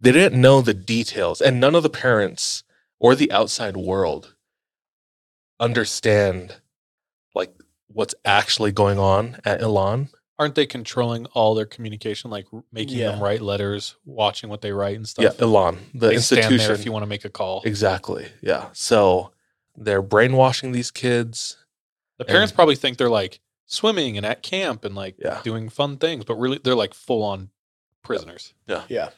They didn't know the details, and none of the parents or the outside world understand like what's actually going on at Elan. Aren't they controlling all their communication, like r- making them write letters, watching what they write and stuff? Yeah, stuff? Elan, the they stand institution. there if you want to make a call. Exactly. Yeah. So they're brainwashing these kids. The parents And- probably think they're like swimming and at camp and like Yeah. doing fun things, but really they're like full on prisoners. Yeah. Yeah.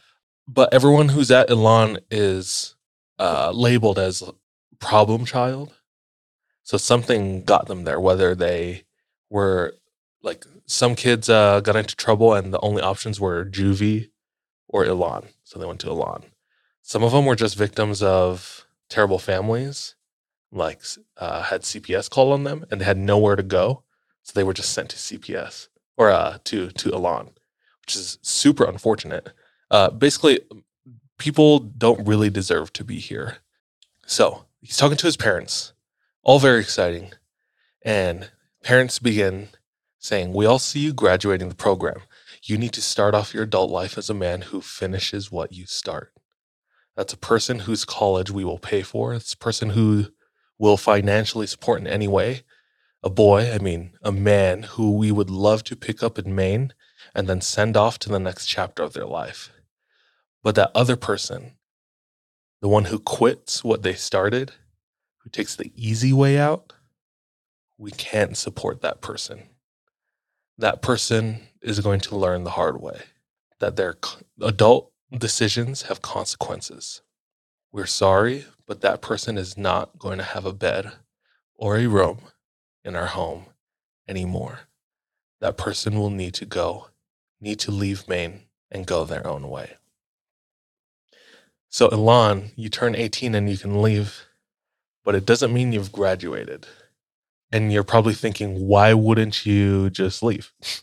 But everyone who's at Elan is uh, labeled as problem child. So something got them there, whether they were like some kids uh, got into trouble and the only options were juvie or Elan. So they went to Elan. Some of them were just victims of terrible families, like uh, had CPS call on them and they had nowhere to go. So they were just sent to CPS or uh, to to Elan, which is super unfortunate. Uh, basically, people don't really deserve to be here. So he's talking to his parents, all very exciting. And parents begin saying, We all see you graduating the program. You need to start off your adult life as a man who finishes what you start. That's a person whose college we will pay for. It's a person who will financially support in any way. A boy, I mean, a man who we would love to pick up in Maine and then send off to the next chapter of their life. But that other person, the one who quits what they started, who takes the easy way out, we can't support that person. that person is going to learn the hard way that their adult decisions have consequences. We're sorry, but that person is not going to have a bed or a room in our home anymore. That person will need to go, need to leave Maine and go their own way. So, Elan, you turn 18 and you can leave, but it doesn't mean you've graduated. And you're probably thinking, why wouldn't you just leave?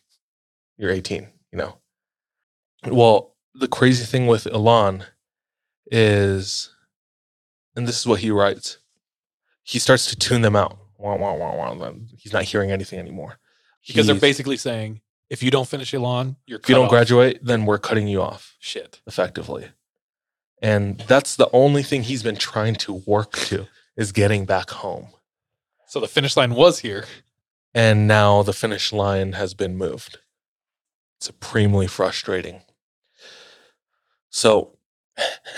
You're 18, you know? Well, the crazy thing with Elan is, and this is what he writes he starts to tune them out. Wah, wah, wah, wah. He's not hearing anything anymore. Because they're basically saying, if you don't finish Elan, you're if you don't off. graduate, then we're cutting you off Shit. effectively. And that's the only thing he's been trying to work to is getting back home. So the finish line was here. And now the finish line has been moved. Supremely frustrating. So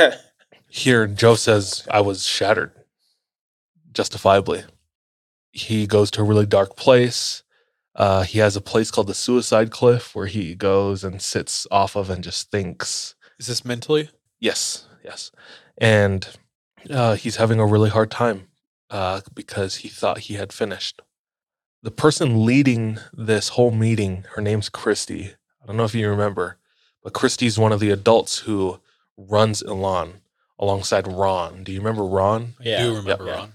here, Joe says, I was shattered, justifiably. He goes to a really dark place. Uh, he has a place called the Suicide Cliff where he goes and sits off of and just thinks. Is this mentally? Yes, yes. And uh, he's having a really hard time uh, because he thought he had finished. The person leading this whole meeting, her name's Christy. I don't know if you remember, but Christy's one of the adults who runs Elan alongside Ron. Do you remember Ron? Yeah, I do remember yeah. Ron.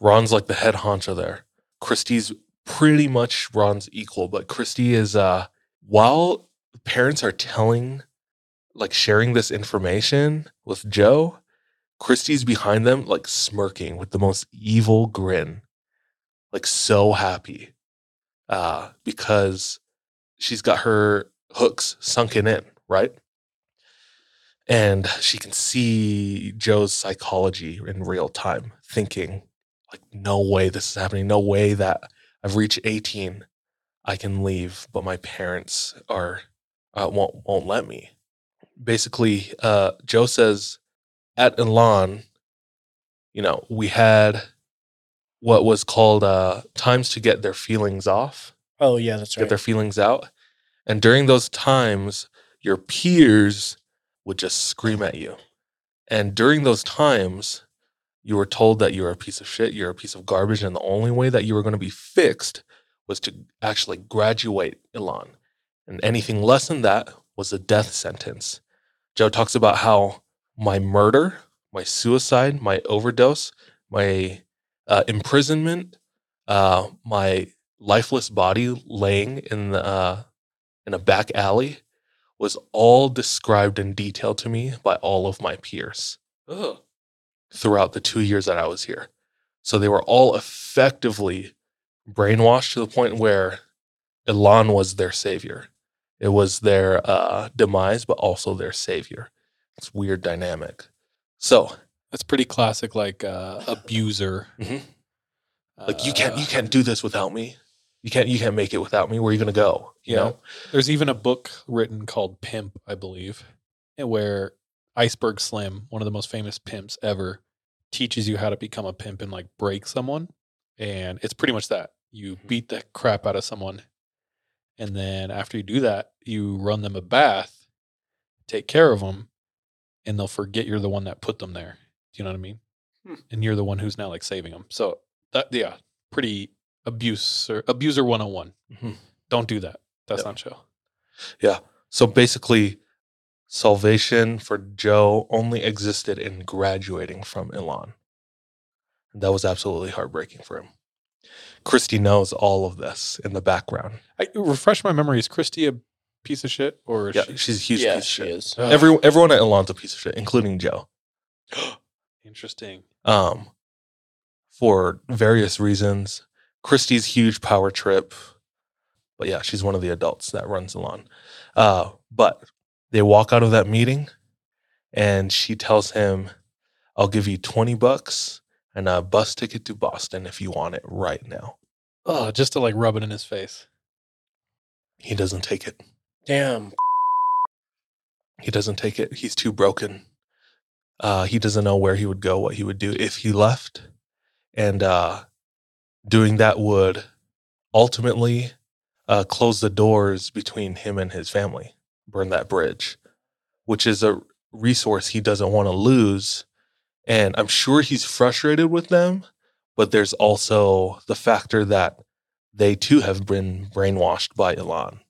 Ron's like the head honcho there. Christy's pretty much Ron's equal, but Christy is uh while parents are telling like sharing this information with Joe, Christy's behind them like smirking with the most evil grin. Like so happy. Uh because she's got her hooks sunken in, right? And she can see Joe's psychology in real time, thinking, like, no way this is happening. No way that I've reached 18. I can leave, but my parents are uh, won't won't let me. Basically, uh, Joe says at Elan, you know, we had what was called uh, times to get their feelings off oh yeah, that's right. get their feelings out. And during those times, your peers would just scream at you. And during those times, you were told that you're a piece of shit, you're a piece of garbage, and the only way that you were going to be fixed was to actually graduate Elan. And anything less than that was a death sentence. Joe talks about how my murder, my suicide, my overdose, my uh, imprisonment, uh, my lifeless body laying in the uh, in a back alley was all described in detail to me by all of my peers Ugh. throughout the two years that I was here. So they were all effectively brainwashed to the point where Elan was their savior. It was their uh, demise, but also their savior. It's weird dynamic. So, That's pretty classic, like uh, abuser. Mhm. like you can't Uh, you can't do this without me. You can't you can't make it without me. Where are you gonna go? You Yeah. know? There's even a book written called Pimp, I believe, where Iceberg Slim, one of the most famous pimps ever, teaches you how to become a pimp and like break someone. And it's pretty much that. You Mhm. beat the crap out of someone. And then after you do that, you run them a bath, take care of them, and they'll forget you're the one that put them there. Do you know what I mean? Hmm. And you're the one who's now like saving them. So that, yeah, pretty abuse abuser, abuser 101. Mhm. Don't do that. That's Yep. not chill. Yeah. So basically, salvation for Joe only existed in graduating from Elan. And that was absolutely heartbreaking for him. Christy knows all of this in the background. I refresh my memory. Is Christy a piece of shit or is Yeah, she? she's a huge yeah, piece of she shit. is. Ugh. Every, everyone at Elan's a piece of shit, including Joe. Interesting. um, for various reasons. Christy's huge power trip, but yeah, she's one of the adults that runs Elan. Uh, but they walk out of that meeting, and she tells him, "I'll give you twenty bucks and a bus ticket to Boston if you want it right now." Oh, just to like rub it in his face. He doesn't take it. Damn. He doesn't take it. He's too broken. Uh, he doesn't know where he would go, what he would do if he left. And uh, doing that would ultimately uh, close the doors between him and his family, burn that bridge, which is a resource he doesn't want to lose. And I'm sure he's frustrated with them, but there's also the factor that they too have been brainwashed by Elan,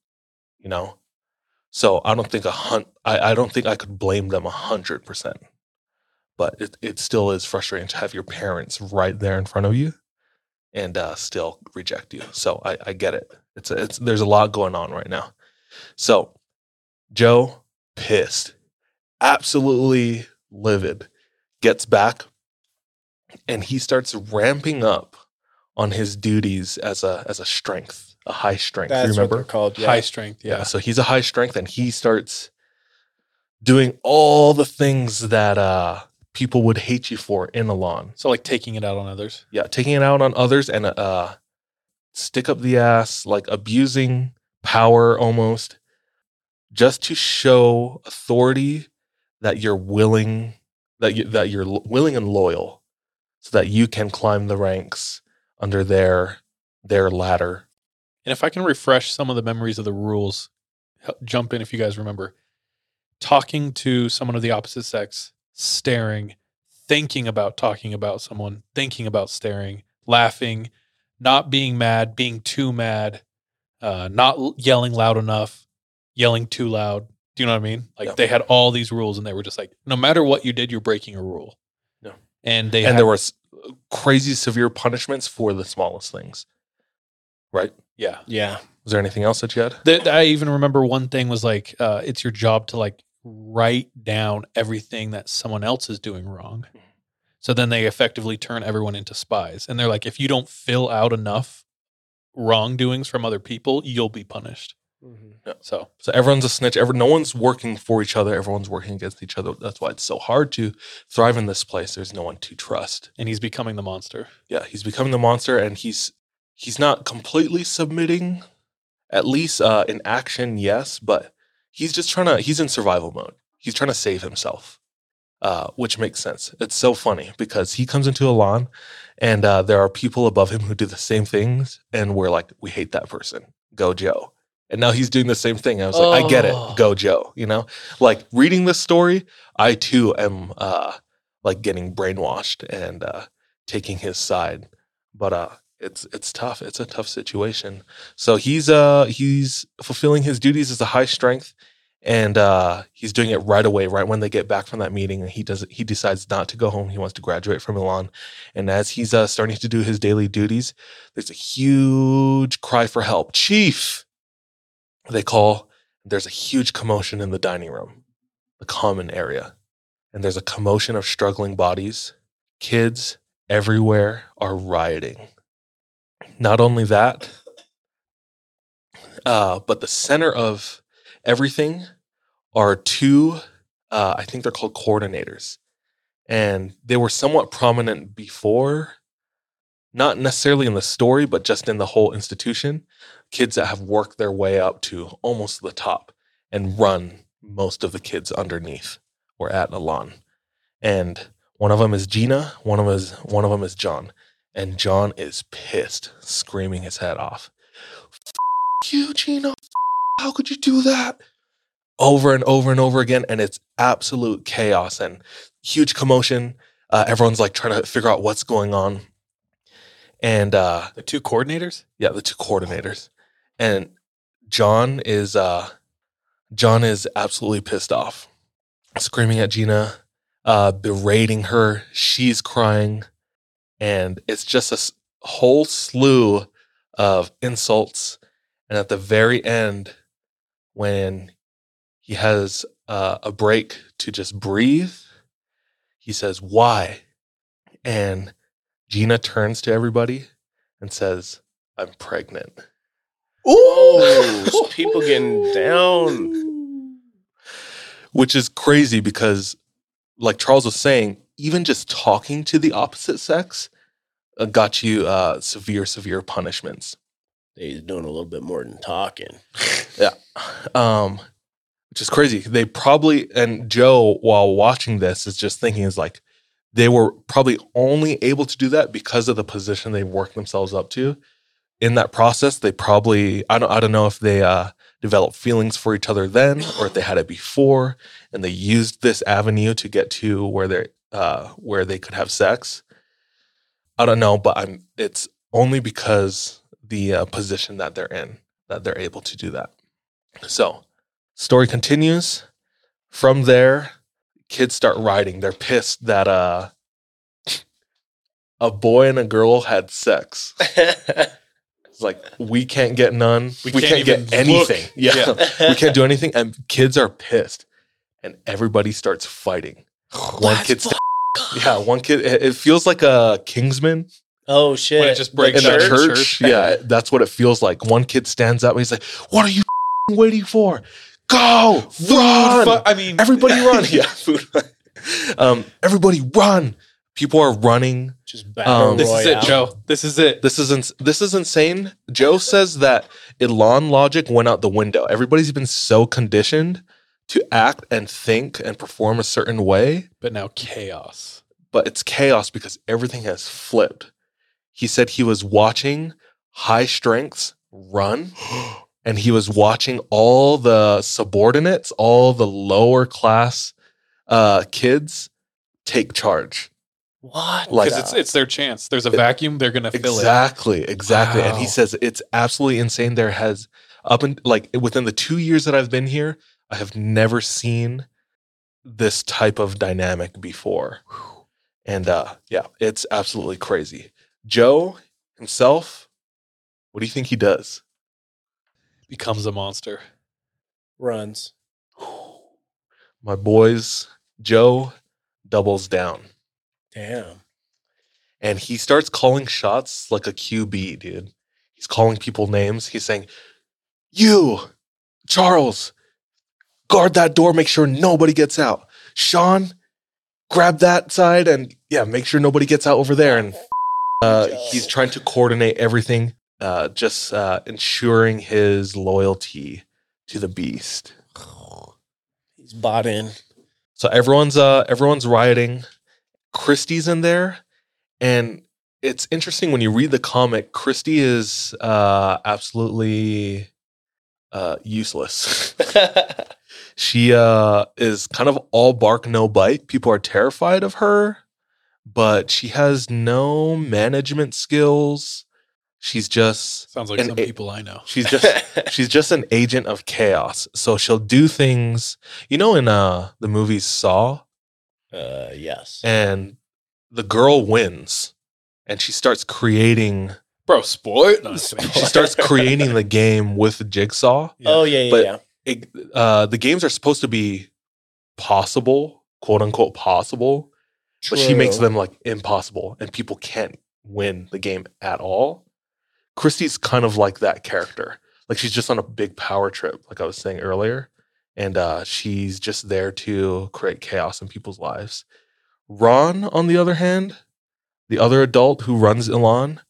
you know? So I don't think a hun- I, I don't think I could blame them a hundred percent. But it, it still is frustrating to have your parents right there in front of you and uh, still reject you. So I, I get it. It's a, it's there's a lot going on right now. So Joe pissed, absolutely livid, gets back, and he starts ramping up on his duties as a as a strength, a high strength. That's you what remember? they're called. Yeah. High strength. Yeah. Yeah. So he's a high strength and he starts doing all the things that uh people would hate you for in Elan. So like taking it out on others. Yeah, taking it out on others and uh stick up the ass, like abusing power almost just to show authority that you're willing that you that you're willing and loyal so that you can climb the ranks under their their ladder. And if I can refresh some of the memories of the rules, jump in if you guys remember. Talking to someone of the opposite sex, staring, thinking about talking about someone, thinking about staring, laughing, not being mad, being too mad, uh, not yelling loud enough, yelling too loud. Do you know what I mean? Like Yeah. they had all these rules and they were just like, no matter what you did, you're breaking a rule. Yeah. And they and had- there was crazy severe punishments for the smallest things. Right? yeah. Yeah. Was there anything else that you had? That I even remember one thing was like, uh, it's your job to like write down everything that someone else is doing wrong. So then they effectively turn everyone into spies. And they're like, if you don't fill out enough wrongdoings from other people, you'll be punished. So So everyone's a snitch. Every, no one's working for each other. Everyone's working against each other. That's why it's so hard to thrive in this place. There's no one to trust. and he's becoming the monster. Yeah, he's becoming the monster, and he's he's not completely submitting. At least uh, in action, yes, but he's just trying to. He's in survival mode. He's trying to save himself, uh, which makes sense. It's so funny because he comes into Elan, and uh, there are people above him who do the same things, and we're like, we hate that person. Go Joe. And now he's doing the same thing. I was like, I get it. Oh. Go Joe. You know, like reading this story, I too am uh, like getting brainwashed and uh, taking his side. But uh, it's it's tough. It's a tough situation. So he's uh he's fulfilling his duties as a high strength, and uh, he's doing it right away, right when they get back from that meeting. And he does he decides not to go home. He wants to graduate from Elan. And as he's uh, starting to do his daily duties, there's a huge cry for help. Chief, they call. There's a huge commotion in the dining room, the common area, and there's a commotion of struggling bodies. Kids everywhere are rioting. Not only that, uh, but the center of everything are two, uh, I think they're called coordinators. And they were somewhat prominent before, not necessarily in the story, but just in the whole institution. Kids that have worked their way up to almost the top and run most of the kids underneath or at Elan. And one of them is Gina, one of them is one of them is John. And John is pissed, screaming his head off. F- you, Gina. F- How could you do that? Over and over and over again. And it's absolute chaos and huge commotion. Uh, everyone's like trying to figure out what's going on. And uh, The two coordinators? yeah, the two coordinators. And John is uh John is absolutely pissed off. Screaming at Gina, uh berating her, she's crying, and it's just a whole slew of insults. And at the very end when he has uh, a break to just breathe, he says, "Why?" And Gina turns to everybody and says, I'm pregnant. Oh, people getting down. Which is crazy because, like Charles was saying, even just talking to the opposite sex uh, got you uh, severe, severe punishments. He's doing a little bit more than talking. Yeah. Um, which is crazy. They probably, and Joe, while watching this, is just thinking, is like, they were probably only able to do that because of the position they worked themselves up to in that process, they probably I don't I don't know if they uh, developed feelings for each other then or if they had it before, and they used this avenue to get to where they uh, where they could have sex. I don't know, but I'm. It's only because the uh, position that they're in that they're able to do that. So, story continues. From there, kids start writing. They're pissed that uh, a boy and a girl had sex. It's like we can't get none. We, We can't, can't get anything. look. Yeah. we can't do anything. And kids are pissed, and everybody starts fighting. One kid, sta- yeah, one kid. It, it feels like a Kingsman oh shit! When it just breaks in the church? church. Church? Yeah, that's what it feels like. One kid stands up and he's like, "What are you waiting for? Go, run! Fu- I mean, Everybody run! yeah, food. um, everybody run! People are running. just battle Um, This is it, Joe. This is it. This is ins- this is insane. Joe says that Elan logic went out the window. Everybody's been so conditioned to act and think and perform a certain way, But now chaos. but it's chaos because everything has flipped. He said he was watching high strengths run and he was watching all the subordinates, all the lower class uh, kids take charge. What? Like- Because it's it's their chance. There's a vacuum. They're gonna fill it. Exactly, exactly. And he says it's absolutely insane. There has up and like within the two years that I've been here, I have never seen this type of dynamic before. And uh yeah, it's absolutely crazy. Joe himself, what do you think he does? Becomes a monster. runs. My boys, Joe doubles down. Damn. and he starts calling shots like a QB, dude. He's calling people names. He's saying, You, Charles, guard that door, make sure nobody gets out. Sean, grab that side and yeah, make sure nobody gets out over there. And uh, he's trying to coordinate everything, uh, just uh, ensuring his loyalty to the beast. He's bought in. So everyone's uh everyone's rioting. Christie's in there, and it's interesting when you read the comic. Christie is uh absolutely uh useless. she uh is kind of all bark no bite. People are terrified of her, but she has no management skills. She's just Sounds like some it- people I know. she's just she's just an agent of chaos. So she'll do things, you know, in uh the movie Saw, uh, yes. and the girl wins, and she starts creating. Bro, sport. No, I'm just kidding. She starts creating the game with the Jigsaw. Yeah. Oh yeah, yeah, But- yeah. It, uh, the games are supposed to be possible, quote unquote possible, but she makes them like impossible, and people can't win the game at all. Christie's kind of like that character. Like she's just on a big power trip, like I was saying earlier. And uh, she's just there to create chaos in people's lives. Ron, on the other hand, the other adult who runs Elan,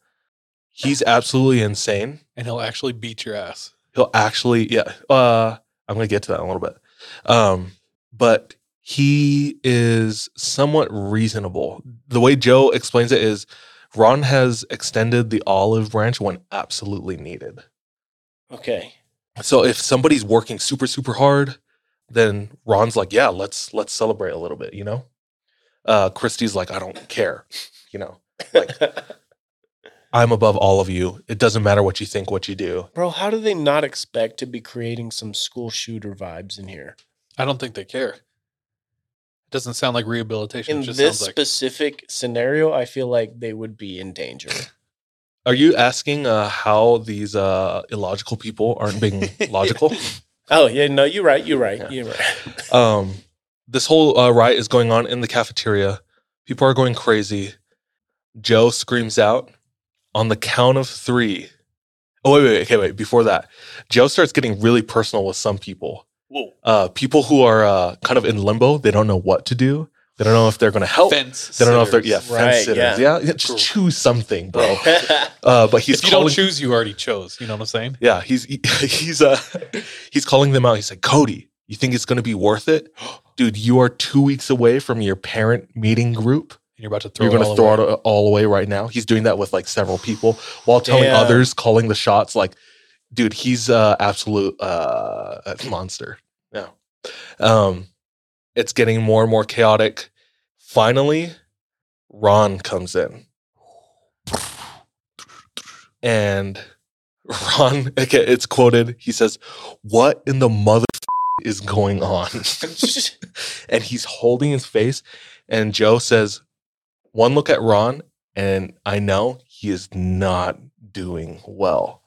he's absolutely insane. and he'll actually beat your ass. He'll actually, yeah. Uh, I'm gonna get to that in a little bit. Um, but he is somewhat reasonable. The way Joe explains it is Ron has extended the olive branch when absolutely needed. Okay. So if somebody's working super super hard, then Ron's like, yeah, let's let's celebrate a little bit, you know. Uh, Christie's like, I don't care, you know. Like I'm above all of you. It doesn't matter what you think, what you do. Bro, how do they not expect to be creating some school shooter vibes in here? I don't think they care. It doesn't sound like rehabilitation. In it just this sounds like specific scenario, I feel like they would be in danger. Are you asking uh, how these uh, illogical people aren't being logical? Oh yeah, no, you're right. You're right. Yeah. You're right. Um, this whole uh, riot is going on in the cafeteria. People are going crazy. Joe screams out on the count of three. Oh wait, wait, wait, okay, wait. Before that, Joe starts getting really personal with some people. Whoa. Uh, people who are uh, kind of in limbo. They don't know what to do. They don't know if they're going to help. fence. They don't know if they're sitters. yeah fence Right, sitters. yeah. Yeah, yeah, just choose something, bro. Uh, but he's if you calling, don't choose, you already chose. You know what I'm saying? Yeah, he's he- he's uh he's calling them out. He's like, Cody, you think it's gonna be worth it? Dude, you are two weeks away from your parent meeting group. And you're about to throw. You're going to throw away. it all away right now. He's doing that with like several people while telling Damn. others, calling the shots. Like, dude, he's uh absolute uh monster. Yeah. Um, it's getting more and more chaotic. Finally, Ron comes in, and Ron, okay, it's quoted. He says, "What in the mother is going on?" and he's holding his face. And Joe says, one look at Ron, and I know he is not doing well.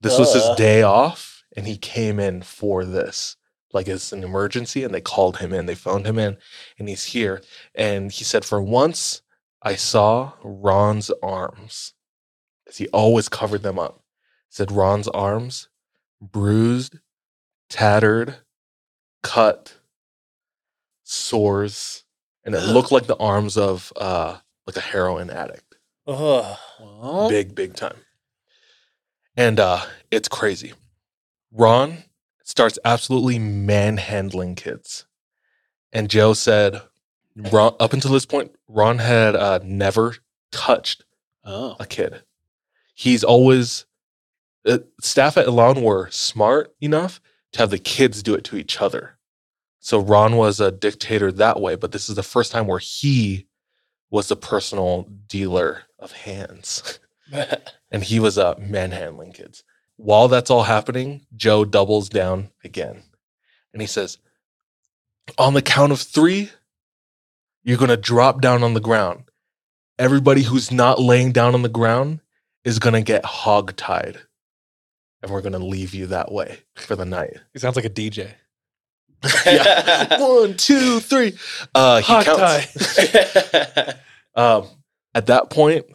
This was his day off, and he came in for this. Like it's an emergency, and they called him in. They phoned him in, and he's here. And he said, For once, I saw Ron's arms. Because he always covered them up. He said, Ron's arms, bruised, tattered, cut, sores, and it looked like the arms of uh like a heroin addict. Ugh. Big, big time. And uh it's crazy. Ron starts absolutely manhandling kids. And Joe said Ron, up until this point, Ron had uh, never touched oh, a kid. He's always uh, staff at Elan were smart enough to have the kids do it to each other. So Ron was a dictator that way, but this is the first time where he was the personal dealer of hands, and he was uh, manhandling kids. While that's all happening, Joe doubles down again, and he says, "On the count of three, you're gonna drop down on the ground. Everybody who's not laying down on the ground is gonna get hogtied, and we're gonna leave you that way for the night." he sounds like a DJ. yeah. One, two, three. Uh, he Hog counts. um, at that point,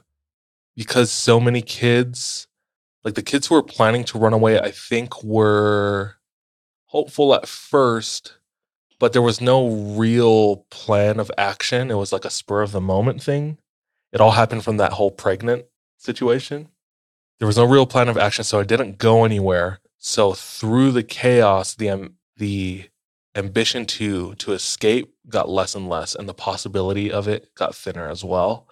because so many kids, like the kids who were planning to run away, I think were hopeful at first, but there was no real plan of action. It was like a spur of the moment thing. It all happened from that whole pregnant situation. There was no real plan of action, so I didn't go anywhere. So through the chaos, the um, the ambition to to escape got less and less, and the possibility of it got thinner as well.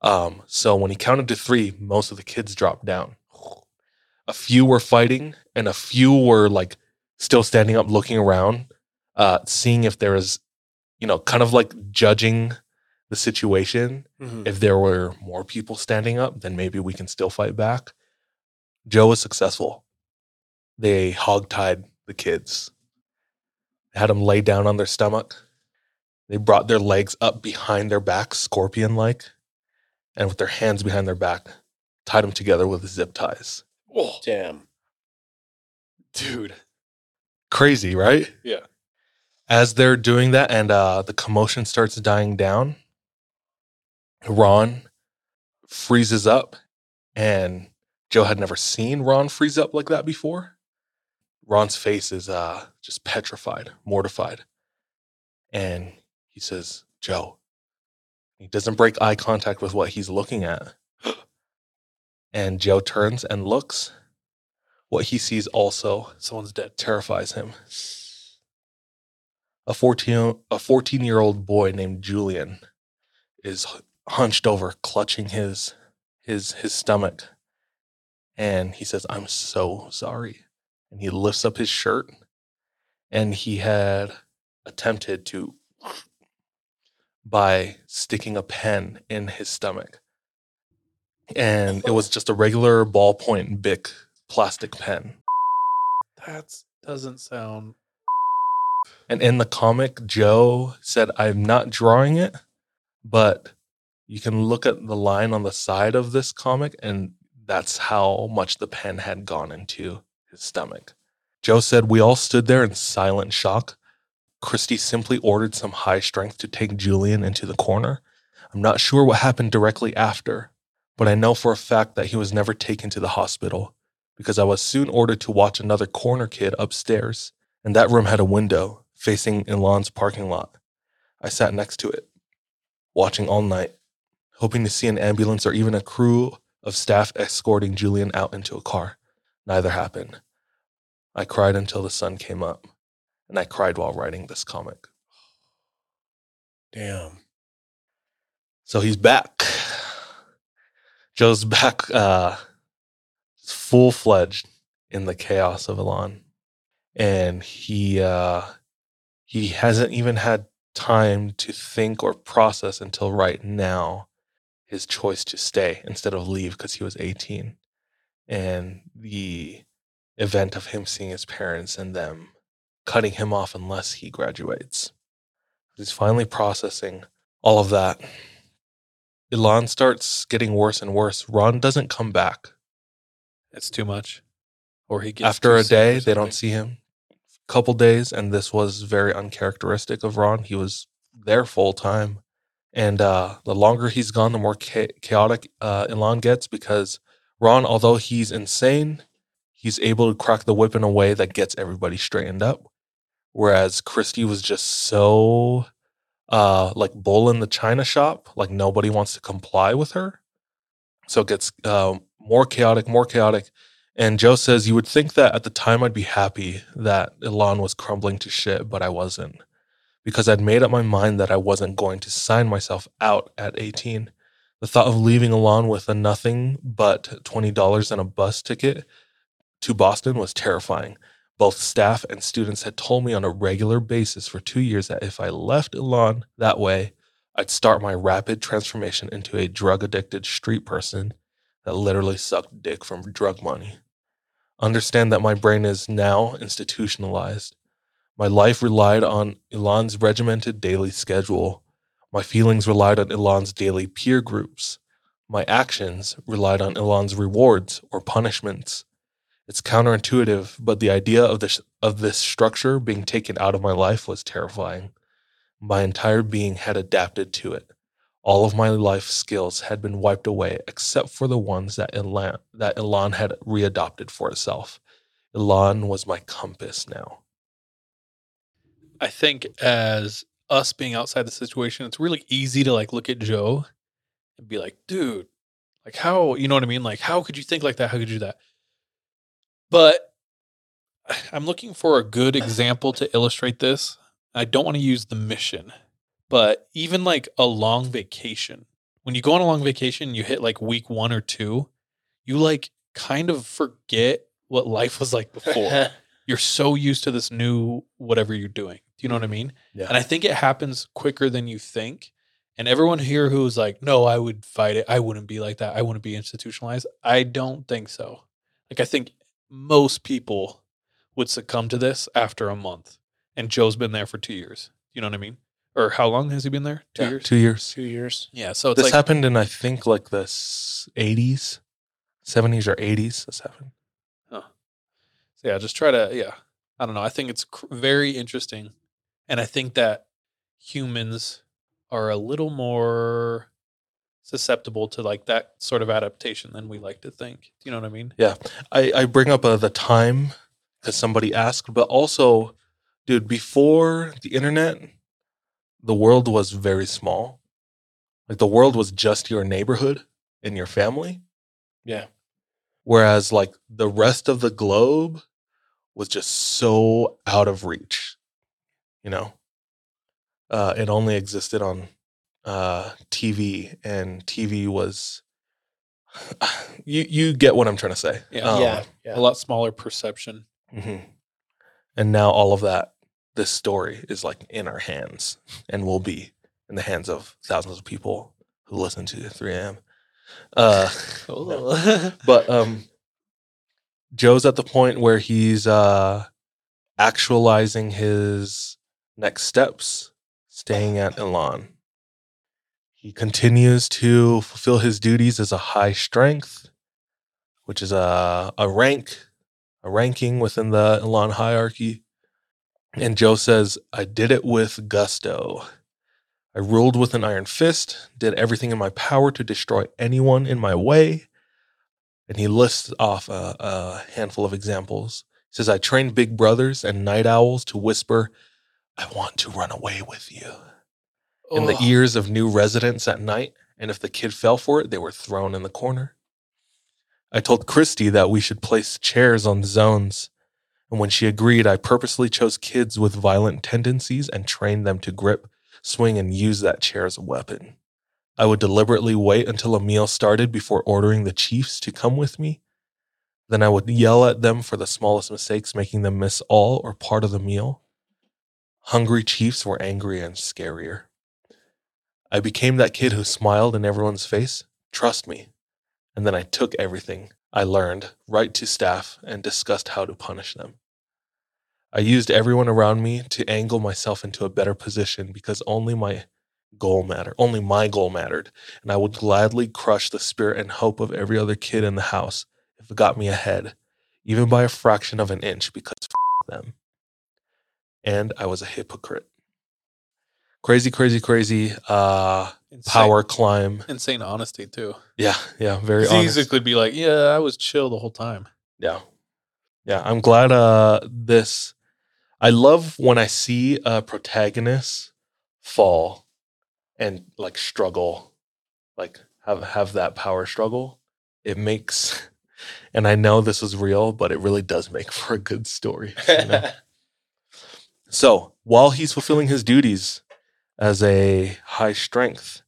Um, so when he counted to three, most of the kids dropped down. A few were fighting, and a few were like still standing up, looking around, uh, seeing if there was, you know, kind of like judging the situation. Mhm. If there were more people standing up, then maybe we can still fight back. Joe was successful. They hogtied the kids, had them lay down on their stomach. They brought their legs up behind their back, scorpion like, and with their hands behind their back, tied them together with zip ties. Oh, Damn. dude. Crazy, right? Yeah. As they're doing that and uh, the commotion starts dying down, Ron freezes up, and Joe had never seen Ron freeze up like that before. Ron's face is uh, just petrified, mortified. And he says, Joe. He doesn't break eye contact with what he's looking at. And Joe turns and looks. What he sees also Someone's dead. terrifies him. A 14 a 14 year old boy named Julian is hunched over, clutching his his his stomach, and he says, "I'm so sorry." And he lifts up his shirt, and he had attempted to by sticking a pen in his stomach, and it was just a regular ballpoint Bic plastic pen. That doesn't sound. And in the comic, Joe said, I'm not drawing it, but you can look at the line on the side of this comic, and that's how much the pen had gone into his stomach. Joe said, We all stood there in silent shock. Christy simply ordered some high strength to take Julian into the corner. I'm not sure what happened directly after, but I know for a fact that he was never taken to the hospital because I was soon ordered to watch another corner kid upstairs, and that room had a window facing Elan's parking lot. I sat next to it, watching all night, hoping to see an ambulance or even a crew of staff escorting Julian out into a car. Neither happened. I cried until the sun came up, and I cried while writing this comic. Damn. So he's back. Joe's back, uh, full fledged in the chaos of Elan, and he uh, he hasn't even had time to think or process until right now his choice to stay instead of leave because he was 18, and the event of him seeing his parents and them cutting him off unless he graduates. He's finally processing all of that. Elan starts getting worse and worse. Ron doesn't come back. It's too much. Or he gets After a day, they don't see him. Couple days, and this was very uncharacteristic of Ron. He was there full time, and uh, the longer he's gone, the more cha- chaotic uh, gets because Ron, although he's insane, he's able to crack the whip in a way that gets everybody straightened up. Whereas Christy was just so uh, like bull in the china shop, like nobody wants to comply with her. So it gets um, more chaotic, more chaotic. And Joe says, You would think that at the time I'd be happy that Elan was crumbling to shit, but I wasn't. Because I'd made up my mind that I wasn't going to sign myself out at 18. The thought of leaving Elan with a nothing but $20 and a bus ticket to Boston was terrifying. Both staff and students had told me on a regular basis for two years that if I left Elan that way, I'd start my rapid transformation into a drug addicted street person that literally sucked dick from drug money. Understand that my brain is now institutionalized. My life relied on Elan's regimented daily schedule. My feelings relied on Elan's daily peer groups. My actions relied on Elan's rewards or punishments. It's counterintuitive, but the idea of this of this structure being taken out of my life was terrifying. My entire being had adapted to it. All of my life skills had been wiped away except for the ones that Elan, that Elan had readopted for itself. Elan was my compass now. I think as us being outside the situation, it's really easy to like look at Joe and be like, dude, like how, you know what I mean? Like, how could you think like that? How could you do that? But I'm looking for a good example to illustrate this. I don't want to use the mission, but even like a long vacation, when you go on a long vacation, you hit like week one or two, you like kind of forget what life was like before. You're so used to this new whatever you're doing. Do you know what I mean? Yeah. And I think it happens quicker than you think. And everyone here who's like, no, I would fight it. I wouldn't be like that. I wouldn't be institutionalized. I don't think so. Like, I think most people would succumb to this after a month. And Joe's been there for two years. You know what I mean? Or how long has he been there? Two Yeah, years? Two years. Two years. Yeah. So it's This like, happened in I think like the 80s, 70s or 80s. This happened. So yeah, just try to yeah. I don't know. I think it's cr- very interesting, and I think that humans are a little more susceptible to like that sort of adaptation than we like to think. You know what I mean? Yeah. I, I bring up uh, the time because somebody asked, but also, dude, before the internet, the world was very small. Like the world was just your neighborhood and your family. Yeah. Whereas like the rest of the globe was just so out of reach. You know, uh, it only existed on uh, TV, and TV was. You you get what I'm trying to say. Yeah. Um, yeah. Yeah. A lot smaller perception. Mhm. And now all of that, this story is like in our hands and will be in the hands of thousands of people who listen to 3am. Uh, but um, Joe's at the point where he's uh, actualizing his next steps, staying at Elan. He continues to fulfill his duties as a high strength, which is a, a rank, a ranking within the Elan hierarchy. And Joe says, I did it with gusto. I ruled with an iron fist, did everything in my power to destroy anyone in my way. And he lists off a, a handful of examples. He says, I trained big brothers and night owls to whisper, I want to run away with you in the ears of new residents at night, and if the kid fell for it, they were thrown in the corner. I told Christy that we should place chairs on zones, and when she agreed, I purposely chose kids with violent tendencies and trained them to grip, swing, and use that chair as a weapon. I would deliberately wait until a meal started before ordering the chiefs to come with me. Then I would yell at them for the smallest mistakes, making them miss all or part of the meal. Hungry chiefs were angrier and scarier. I became that kid who smiled in everyone's face. Trust me. And then I took everything I learned right to staff and discussed how to punish them. I used everyone around me to angle myself into a better position because only my goal mattered. Only my goal mattered. And I would gladly crush the spirit and hope of every other kid in the house if it got me ahead, even by a fraction of an inch because f- them. And I was a hypocrite. Crazy, crazy, crazy uh Insane- power climb. insane honesty too. Yeah, yeah, very easy could be like, yeah, I was chill the whole time. Yeah. Yeah. I'm glad uh this I love when I see a protagonist fall and like struggle, like have have that power struggle. It makes and I know this is real, but it really does make for a good story. you know? so while he's fulfilling his duties as a high strength,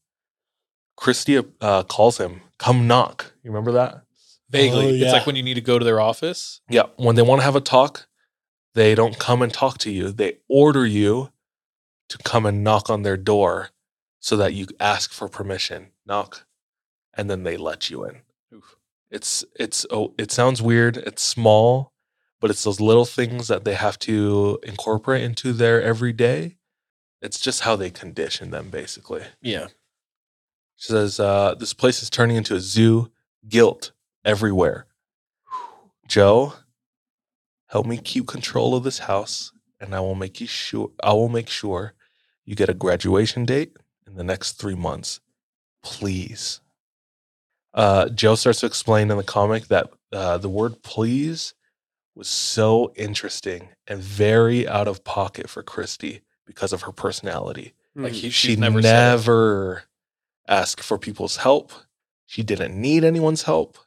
Christy uh, calls him, come knock. You remember that? Vaguely, Oh, it's like when you need to go to their office. Yeah, when they want to have a talk, they don't come and talk to you. They order you to come and knock on their door so that you ask for permission. Knock, and then they let you in. Oof. It's it's oh, it sounds weird. It's small, but it's those little things that they have to incorporate into their everyday. It's just how they condition them, basically. yeah. She says, uh, This place is turning into a zoo. Guilt everywhere. Joe, help me keep control of this house, and I will make you sure I will make sure you get a graduation date in the next three months. Please. Uh, Joe starts to explain in the comic that uh, the word please was so interesting and very out of pocket for Christy because of her personality Like he, she never, never, asked for people's help. She didn't need anyone's help.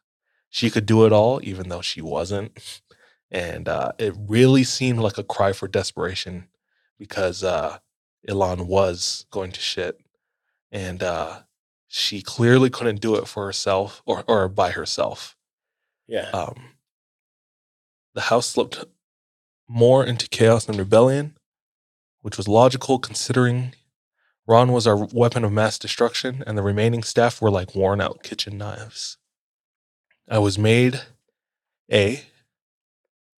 She could do it all, even though she wasn't. And uh, it really seemed like a cry for desperation because uh, Elan was going to shit. And uh, she clearly couldn't do it for herself or, or by herself. Yeah. Um, the house slipped more into chaos and rebellion, which was logical considering Ron was our weapon of mass destruction, and the remaining staff were like worn out kitchen knives. I was made a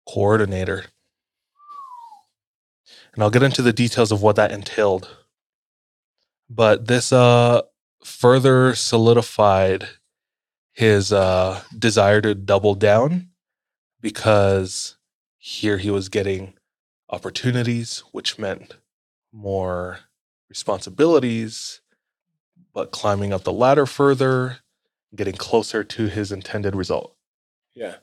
coordinator. And I'll get into the details of what that entailed. But this uh further solidified his uh desire to double down because here he was getting opportunities which meant more responsibilities, but climbing up the ladder further, getting closer to his intended result. Yeah.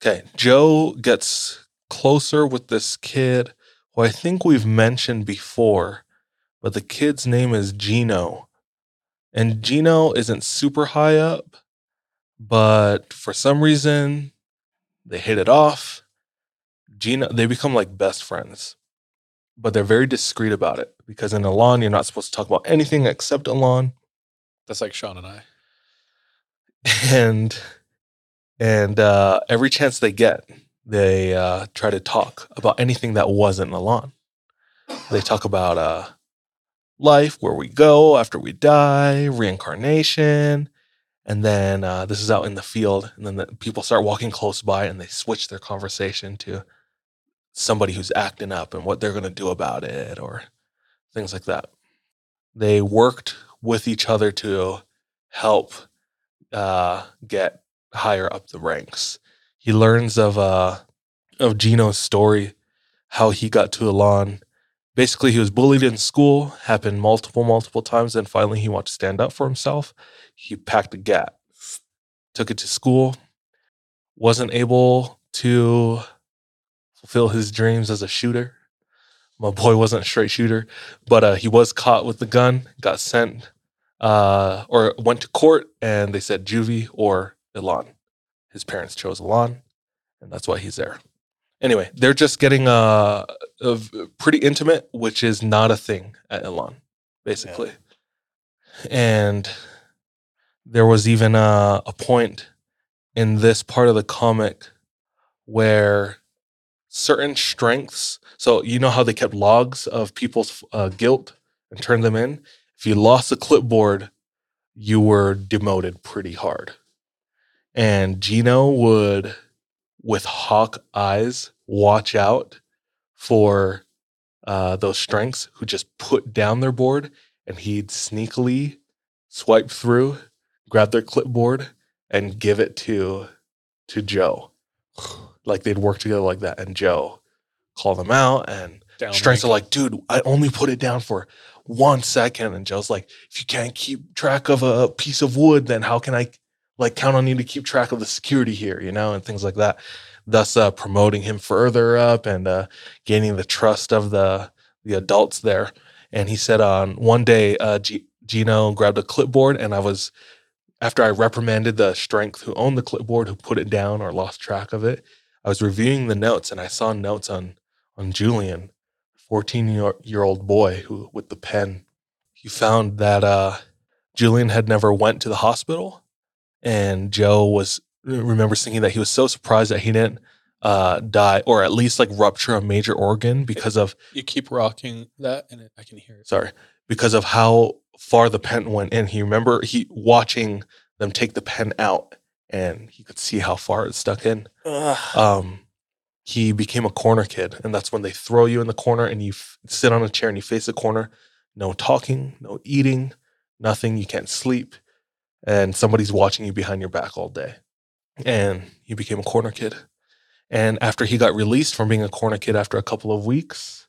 Okay, Joe gets closer with this kid who I think we've mentioned before, but the kid's name is Gino. And Gino isn't super high up, but for some reason they hit it off. Gino, they become like best friends, but they're very discreet about it because in Elan, you're not supposed to talk about anything except Elan. That's like Sean and I. and and uh, every chance they get, they uh, try to talk about anything that wasn't Elan. They talk about uh, life, where we go after we die, reincarnation, and then uh, this is out in the field, and then the people start walking close by, and they switch their conversation to somebody who's acting up and what they're going to do about it, or things like that. They worked with each other to help uh, get higher up the ranks. He learns of uh, of Gino's story, how he got to Elan. Basically, he was bullied in school, happened multiple, multiple times, and finally he wanted to stand up for himself. He packed a gat, took it to school, wasn't able to fulfill his dreams as a shooter. My boy wasn't a straight shooter, but uh, he was caught with the gun, got sent uh, or went to court and they said juvie or Elan. His parents chose Elan, and that's why he's there. Anyway, they're just getting uh, uh, pretty intimate, which is not a thing at Elan, basically. And there was even a, a point in this part of the comic where certain strengths. So you know how they kept logs of people's uh, guilt and turned them in. If you lost a clipboard, you were demoted pretty hard. And Gino would, with hawk eyes, watch out for uh, those strengths who just put down their board, and he'd sneakily swipe through, grab their clipboard, and give it to to Joe. Like they'd work together like that, and Joe call them out, and Down strengths are like, dude, I only put it down for one second. And Joe's like, if you can't keep track of a piece of wood, then how can I like count on you to keep track of the security here, you know, and things like that. Thus uh, promoting him further up and uh, gaining the trust of the the adults there. And he said on one day, uh, G- Gino grabbed a clipboard, and I was after I reprimanded the strength who owned the clipboard, who put it down or lost track of it. I was reviewing the notes, and I saw notes on on Julian, 14 year, year old boy who with the pen. He found that uh, Julian had never went to the hospital, and Joe was remembers thinking that he was so surprised that he didn't uh, die or at least like rupture a major organ because of You keep rocking that, and I can hear it. sorry because of how far the pen went in. He remember he watching them take the pen out, and he could see how far it stuck in um, he became a corner kid, and that's when they throw you in the corner and you f- sit on a chair and you face the corner. No talking, no eating, nothing. You can't sleep, and somebody's watching you behind your back all day. And he became a corner kid. And after he got released from being a corner kid after a couple of weeks,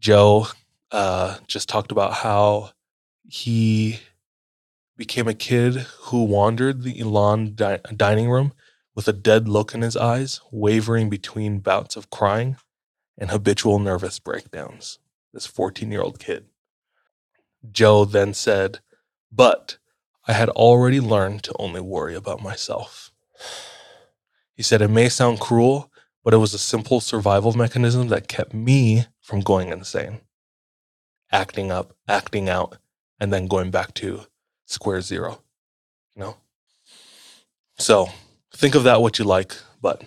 Joe uh, just talked about how he became a kid who wandered the Elan di- dining room with a dead look in his eyes, wavering between bouts of crying and habitual nervous breakdowns. This 14 year old kid. Joe then said, But I had already learned to only worry about myself. He said, It may sound cruel, but it was a simple survival mechanism that kept me from going insane, acting up, acting out, and then going back to square zero. You know? So think of that what you like. But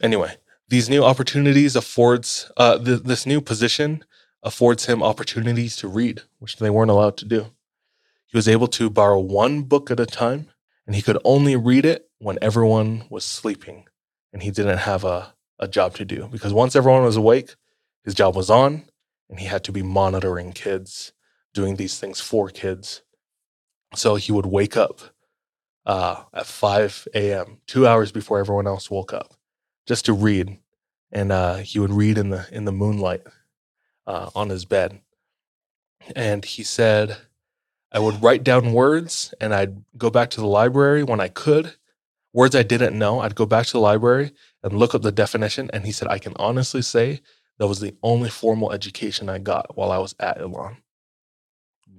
anyway, these new opportunities affords uh, th- this new position affords him opportunities to read, which they weren't allowed to do. He was able to borrow one book at a time, and he could only read it when everyone was sleeping, and he didn't have a, a job to do because once everyone was awake, his job was on, and he had to be monitoring kids, doing these things for kids. So he would wake up uh, at 5 a.m., two hours before everyone else woke up, just to read. And uh, he would read in the in the moonlight uh, on his bed. And he said, I would write down words, and I'd go back to the library when I could. Words I didn't know, I'd go back to the library and look up the definition. And he said, I can honestly say that was the only formal education I got while I was at Elan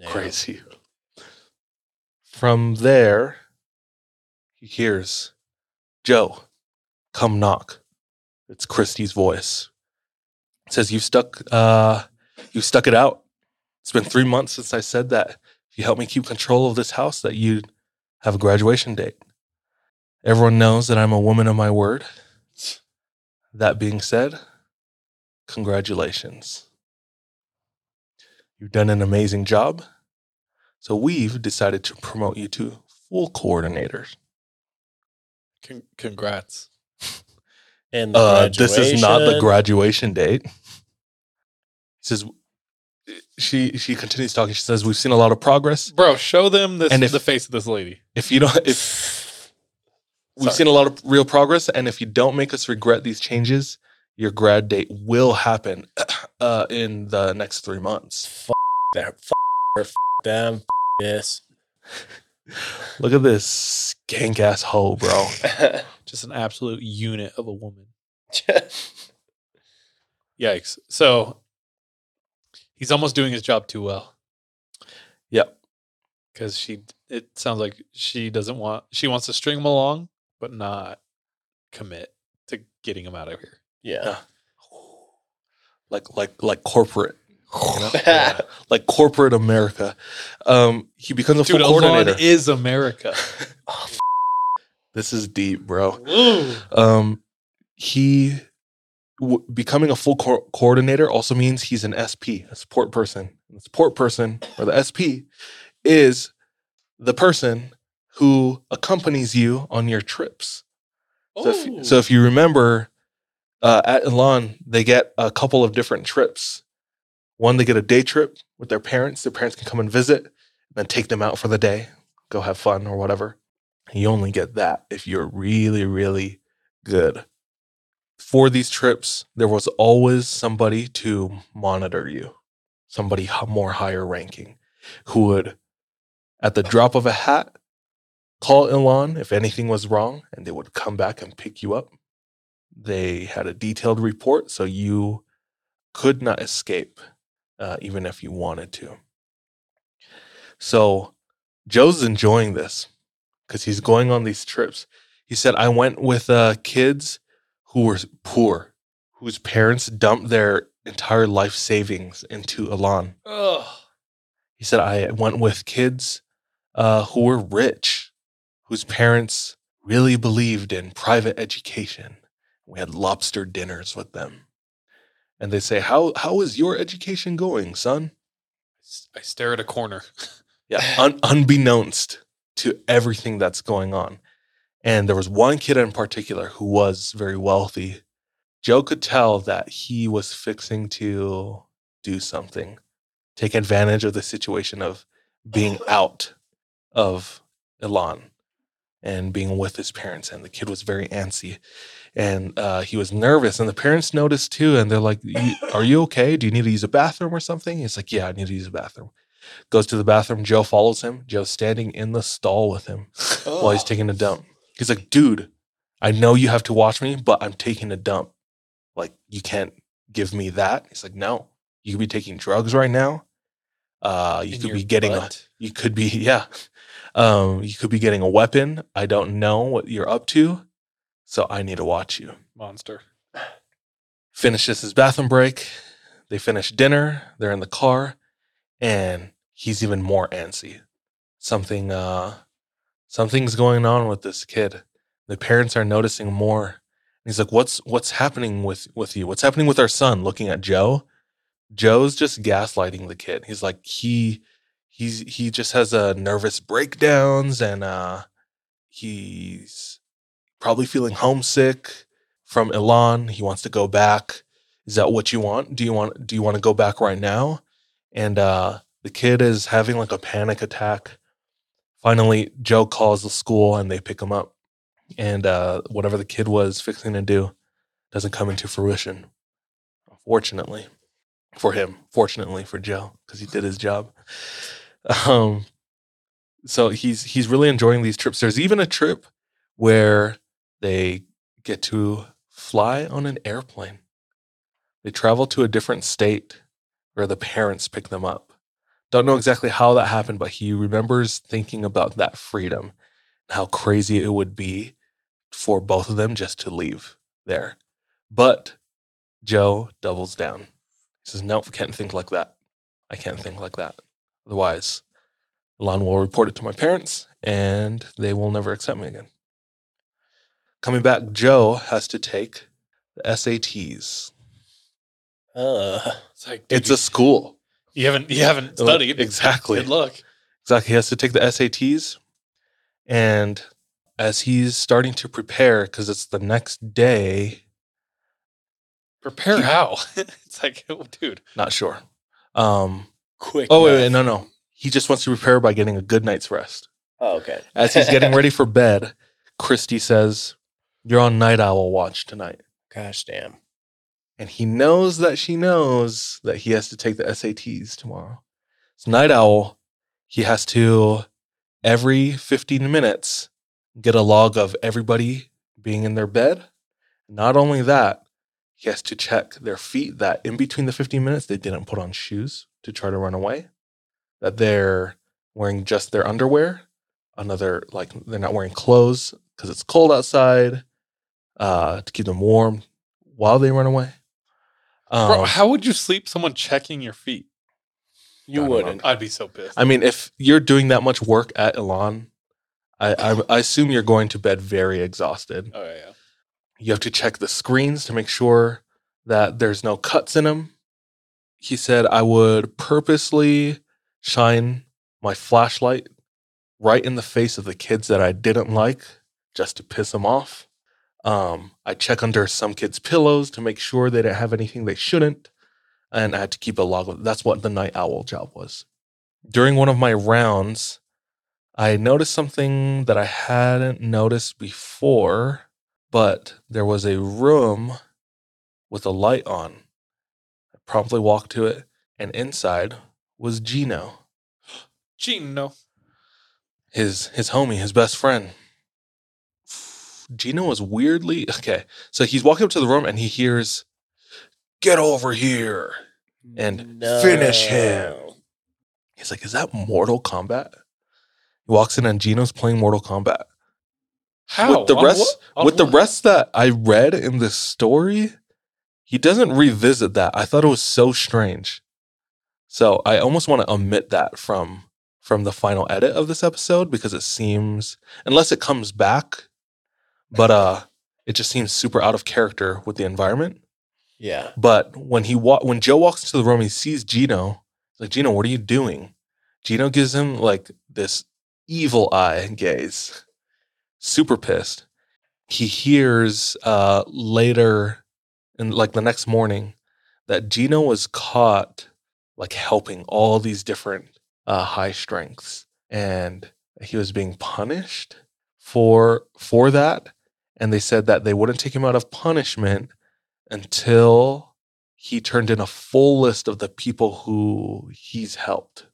crazy. From there, he hears, Joe, come knock. It's Christy's voice. It says, You've stuck uh you've stuck it out. It's been three months since I said that if you help me keep control of this house, that you'd have a graduation date. Everyone knows that I'm a woman of my word. That being said, congratulations. You've done an amazing job. So we've decided to promote you to full coordinators. Con- congrats. And Uh, this is not the graduation. date. He says she she continues talking. She says we've seen a lot of progress. Bro, show them this And if- the face of this lady. If you don't, if we've Sorry. seen a lot of real progress, and if you don't make us regret these changes, your grad date will happen uh, in the next three months. There. F- her, f- them. F- this. Look at this skank ass hoe, bro. Just an absolute unit of a woman. Yikes. So he's almost doing his job too well. Yep. Because she it sounds like she doesn't want she wants to string him along, but not commit to getting him out of here. yeah. like like like corporate? Yeah. like corporate America. Um, he becomes a Dude, full coordinator. Elan is America. this is deep, bro. Um, he w- becoming a full co- coordinator also means he's an SP, a support person. The support person or the SP is the person who accompanies you on your trips. So, if, so if you remember, uh, at Elan, they get a couple of different trips. One, they get a day trip with their parents. Their parents can come and visit, and then take them out for the day, go have fun or whatever. You only get that if you're really, really good. For these trips, there was always somebody to monitor you, somebody more higher ranking, who would, at the drop of a hat, call Elan if anything was wrong, and they would come back and pick you up. They had a detailed report, so you could not escape, uh, even if you wanted to. So Joe's enjoying this because he's going on these trips. He said, I went with uh, kids who were poor, whose parents dumped their entire life savings into Elan. Ugh. He said, I went with kids uh, who were rich, whose parents really believed in private education. We had lobster dinners with them. And they say, How how is your education going, son? I stare at a corner. Yeah, un- unbeknownst to everything that's going on. And there was one kid in particular who was very wealthy. Joe could tell that he was fixing to do something, take advantage of the situation of being out of Elan and being with his parents. And the kid was very antsy and uh, he was nervous. And the parents noticed too. And they're like, Are you okay? Do you need to use a bathroom or something? He's like, Yeah, I need to use a bathroom. Goes to the bathroom. Joe follows him. Joe's standing in the stall with him while he's taking a dump. He's like, dude, I know you have to watch me, but I'm taking a dump. Like, you can't give me that. He's like, no, you could be taking drugs right now. Uh, you In could be getting a, you could be, yeah. Um, you could be getting a weapon. I don't know what you're up to. So I need to watch you. monster. Finishes his bathroom break. They finish dinner. They're in the car, and he's even more antsy. Something, uh, something's going on with this kid. The parents are noticing more. He's like, "What's what's happening with with you? What's happening with our son?" Looking at Joe, Joe's just gaslighting the kid. He's like, he he's he just has a nervous breakdowns, and uh, he's probably feeling homesick from Elan. He wants to go back. Is that what you want? Do you want do you want to go back right now? And uh the kid is having like a panic attack. Finally, Joe calls the school and they pick him up. And uh whatever the kid was fixing to do doesn't come into fruition. Unfortunately for him, fortunately for Joe, because he did his job. Um so he's he's really enjoying these trips. There's even a trip where they get to fly on an airplane. They travel to a different state where the parents pick them up. Don't know exactly how that happened, but he remembers thinking about that freedom and how crazy it would be for both of them just to leave there. But Joe doubles down. He says, Nope, can't think like that. I can't think like that. Otherwise, Elan will report it to my parents and they will never accept me again. Coming back, Joe has to take the SATs. Uh, It's like dude, It's a school. you haven't you haven't studied. Exactly. Good luck. Exactly. He has to take the SATs. And as he's starting to prepare, because it's the next day, Prepare You- how? it's like, oh, dude. not sure. Um, quick. oh, wait, wait, no, no. He just wants to prepare by getting a good night's rest. Oh, okay. As he's getting ready for bed, Christy says, You're on night owl watch tonight. Gosh damn. And he knows that she knows that he has to take the SATs tomorrow. So, night owl, he has to, every 15 minutes, get a log of everybody being in their bed. Not only that, he has to check their feet that in between the 15 minutes, they didn't put on shoes to try to run away, that they're wearing just their underwear, another, like they're not wearing clothes because it's cold outside uh, to keep them warm while they run away. Um, Bro, how would you sleep someone checking your feet? You I wouldn't. I'd be so pissed. I mean, if you're doing that much work at Elan, I, I, I assume you're going to bed very exhausted. oh yeah, yeah. You have to check the screens to make sure that there's no cuts in them. He said I would purposely shine my flashlight right in the face of the kids that I didn't like just to piss them off. Um, I check under some kids' pillows to make sure they didn't have anything they shouldn't. And I had to keep a log of that's what the night owl job was. During one of my rounds, I noticed something that I hadn't noticed before, but there was a room with a light on. I promptly walked to it, and inside was Gino, Gino. his his homie, his best friend. Gino was weirdly okay. So he's walking up to the room and he hears, "Get over here!" And finish him. He's like, "Is that Mortal Kombat?" He walks in and Gino's playing Mortal Kombat. How? With the On rest, what- on with the rest that I read in this story, he doesn't revisit that. I thought it was so strange. So I almost want to omit that from from the final edit of this episode because it seems unless it comes back, but uh, it just seems super out of character with the environment. Yeah. But when he wa- when Joe walks into the room, he sees Gino. He's like, Gino, what are you doing? Gino gives him like this evil eye gaze. Super pissed. He hears uh later in like the next morning that Gino was caught like helping all these different uh high strengths and he was being punished for for that and they said that they wouldn't take him out of punishment until he turned in a full list of the people who he's helped.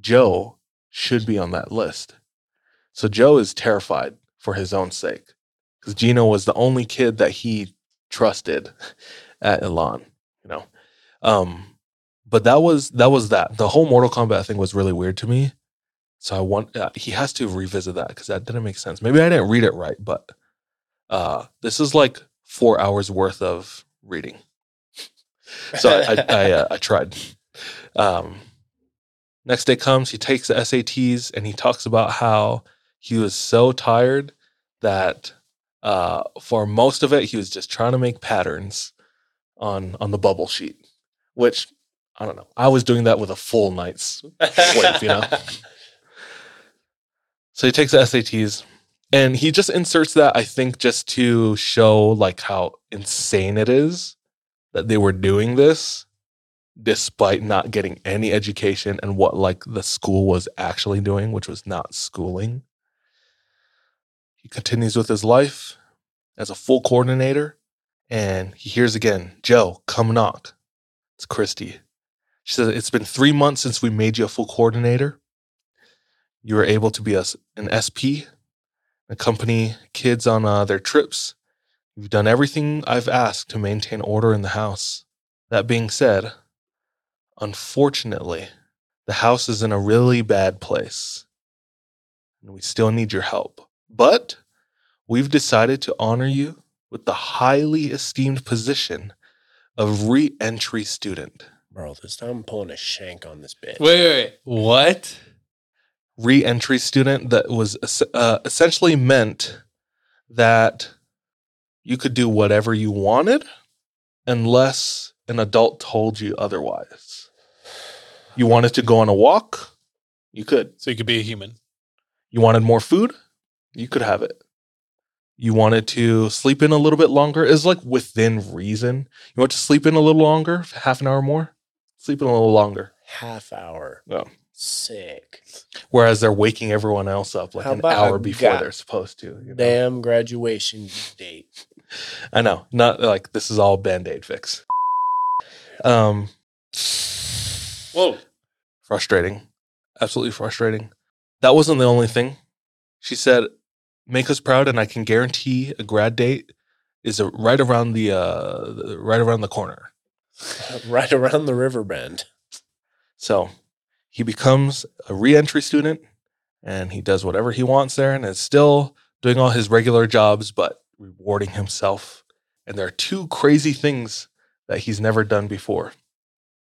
Joe should be on that list. So Joe is terrified for his own sake because Gino was the only kid that he trusted at Elan, you know. Um, but that was that was that. The whole Mortal Kombat thing was really weird to me. So I want uh, he has to revisit that because that didn't make sense. Maybe I didn't read it right, but uh, this is like four hours worth of reading. So I I, I, uh, I tried. Um, next day comes, he takes the SATs and he talks about how he was so tired that uh, for most of it he was just trying to make patterns on on the bubble sheet, which I don't know. I was doing that with a full night's sleep, you know. So he takes the SATs and he just inserts that I think just to show like how insane it is that they were doing this despite not getting any education and what like the school was actually doing, which was not schooling. He continues with his life as a full coordinator and he hears again, Joe, come knock. It's Christy. She says, It's been three months since we made you a full coordinator. You were able to be a, an SP, accompany kids on uh, their trips. You've done everything I've asked to maintain order in the house. That being said, unfortunately, the house is in a really bad place, and we still need your help. But we've decided to honor you with the highly esteemed position of re entry student. Bro, this time I'm pulling a shank on this bitch. Wait, wait, wait. What? Re entry student that was uh, essentially meant that you could do whatever you wanted unless an adult told you otherwise. You wanted to go on a walk? You could. So you could be a human. You wanted more food? You could have it. You wanted to sleep in a little bit longer? Is like within reason. You want to sleep in a little longer, half an hour more? Sleep in a little longer. Half hour. No. Sick. Whereas they're waking everyone else up like How an hour before they're supposed to. you know? Damn graduation date. I know. Not like this is all band-aid fix. Um Whoa. frustrating. Absolutely frustrating. That wasn't the only thing. She said, "Make us proud, and I can guarantee a grad date is a, right around the uh, right around the corner." right around the river bend. So he becomes a re-entry student, and he does whatever he wants there, and is still doing all his regular jobs, but rewarding himself. And there are two crazy things that he's never done before.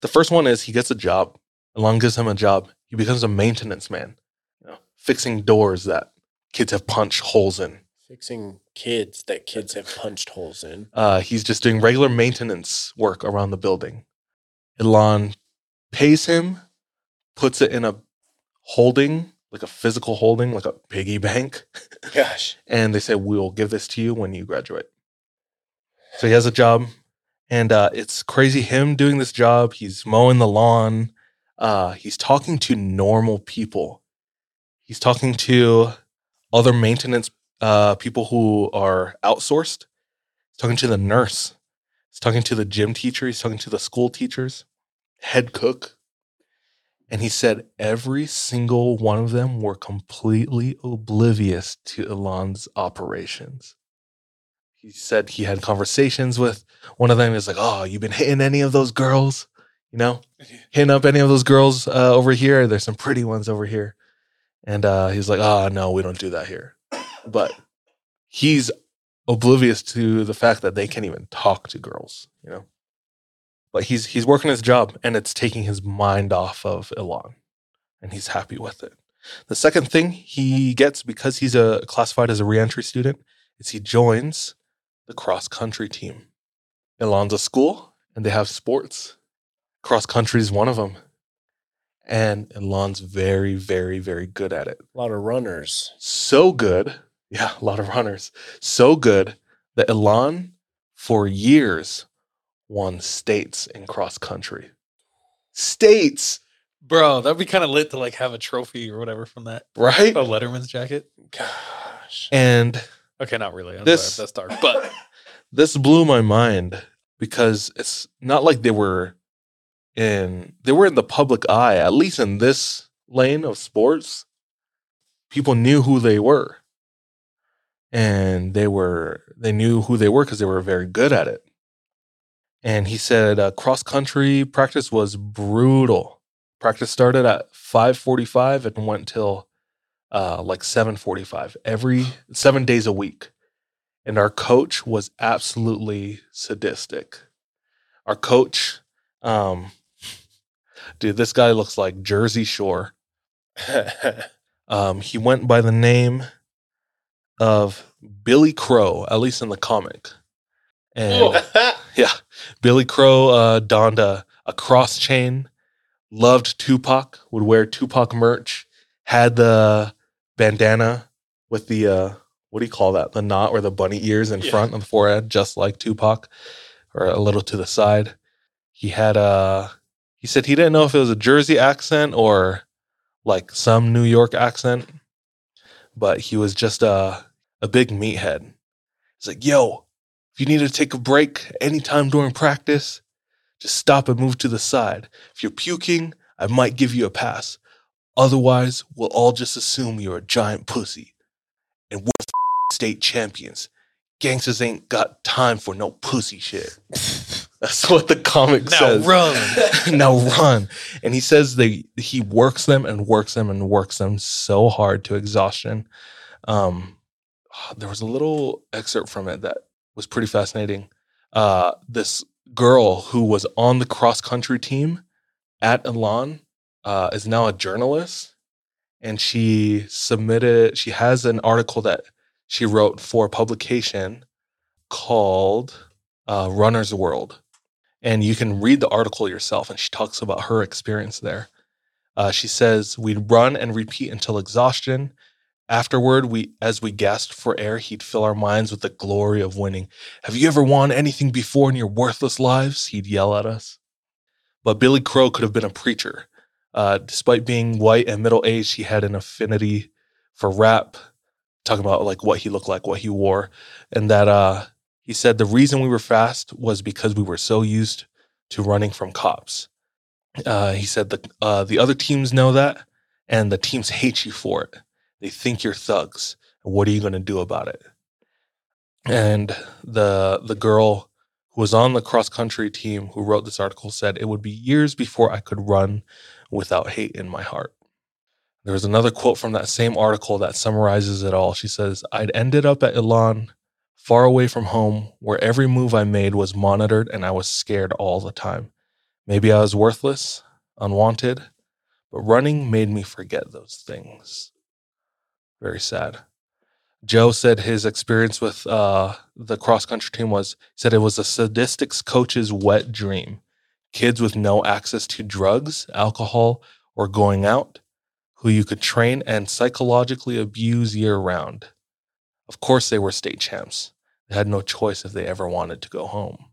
The first one is he gets a job. Elan gives him a job. He becomes a maintenance man, you know, fixing doors that kids have punched holes in. Fixing kids that kids have punched holes in. Uh, he's just doing regular maintenance work around the building. Elan pays him, puts it in a holding, like a physical holding, like a piggy bank. Gosh. and they say we'll give this to you when you graduate. So he has a job, and uh, it's crazy. Him doing this job, he's mowing the lawn. Uh, he's talking to normal people. He's talking to other maintenance uh, people who are outsourced. He's talking to the nurse. He's talking to the gym teacher. He's talking to the school teachers, head cook. And he said every single one of them were completely oblivious to Elan's operations. He said he had conversations with one of them. He's like, Oh, you been hitting any of those girls? You know, hitting up any of those girls uh, over here? There's some pretty ones over here. And uh, he's like, Oh, no, we don't do that here. But he's oblivious to the fact that they can't even talk to girls, you know? but he's he's working his job and it's taking his mind off of Elan and he's happy with it. The second thing he gets because he's a classified as a reentry student is he joins the cross country team. Elan's a school and they have sports. Cross country is one of them. And Elan's very, very, very good at it. A lot of runners. So good. Yeah, a lot of runners. So good that Elon, for years, won states in cross country. States, Bro, that'd be kind of lit to like have a trophy or whatever from that. right? A Letterman's jacket. Gosh. And Okay, not really. I'm This- sorry, that's dark. But this blew my mind because it's not like they were in they were in the public eye at least in this lane of sports people knew who they were. And they were they knew who they were because they were very good at it. And he said uh, cross country practice was brutal. Practice started at 5.45 and went till uh, like 7.45 every seven days a week. And our coach was absolutely sadistic. Our coach, um, dude, this guy looks like Jersey Shore. Um, he went by the name of Billy Crow, at least in the comic. And yeah, Billy Crow uh, donned a, a cross chain, loved Tupac, would wear Tupac merch, had the bandana with the uh, what do you call that? The knot or the bunny ears in Yeah. front on the forehead, just like Tupac, or a little to the side. He had a. He said he didn't know if it was a Jersey accent or like some New York accent, but he was just a a big meathead. He's like, "Yo, if you need to take a break anytime during practice, just stop and move to the side. If you're puking, I might give you a pass. Otherwise, we'll all just assume you're a giant pussy. And we're state champions. Gangsters ain't got time for no pussy shit. That's what the comic now says. run. now run. And he says they he works them and works them and works them so hard to exhaustion. Um, there was a little excerpt from it that was pretty fascinating. Uh, this girl who was on the cross country team at Elan uh, is now a journalist, and she submitted. She has an article that she wrote for publication called uh, "Runner's World." And you can read the article yourself. And she talks about her experience there. Uh, she says, We'd run and repeat until exhaustion. Afterward, we, as we gasped for air, he'd fill our minds with the glory of winning. Have you ever won anything before in your worthless lives? He'd yell at us. But Billy Crow could have been a preacher. Uh, despite being white and middle aged, he had an affinity for rap, talking about like what he looked like, what he wore, and that uh, he said the reason we were fast was because we were so used to running from cops. Uh, he said the uh, the other teams know that, and the teams hate you for it. They think you're thugs. What are you going to do about it? And the the girl who was on the cross country team who wrote this article said it would be years before I could run without hate in my heart. There was another quote from that same article that summarizes it all. She says, "I'd ended up at Elan far away from home, where every move I made was monitored and I was scared all the time. Maybe I was worthless, unwanted, but running made me forget those things. Very sad. Joe said his experience with uh, the cross country team was said it was a sadistics coach's wet dream. Kids with no access to drugs, alcohol, or going out, who you could train and psychologically abuse year round. Of course, they were state champs. They had no choice if they ever wanted to go home.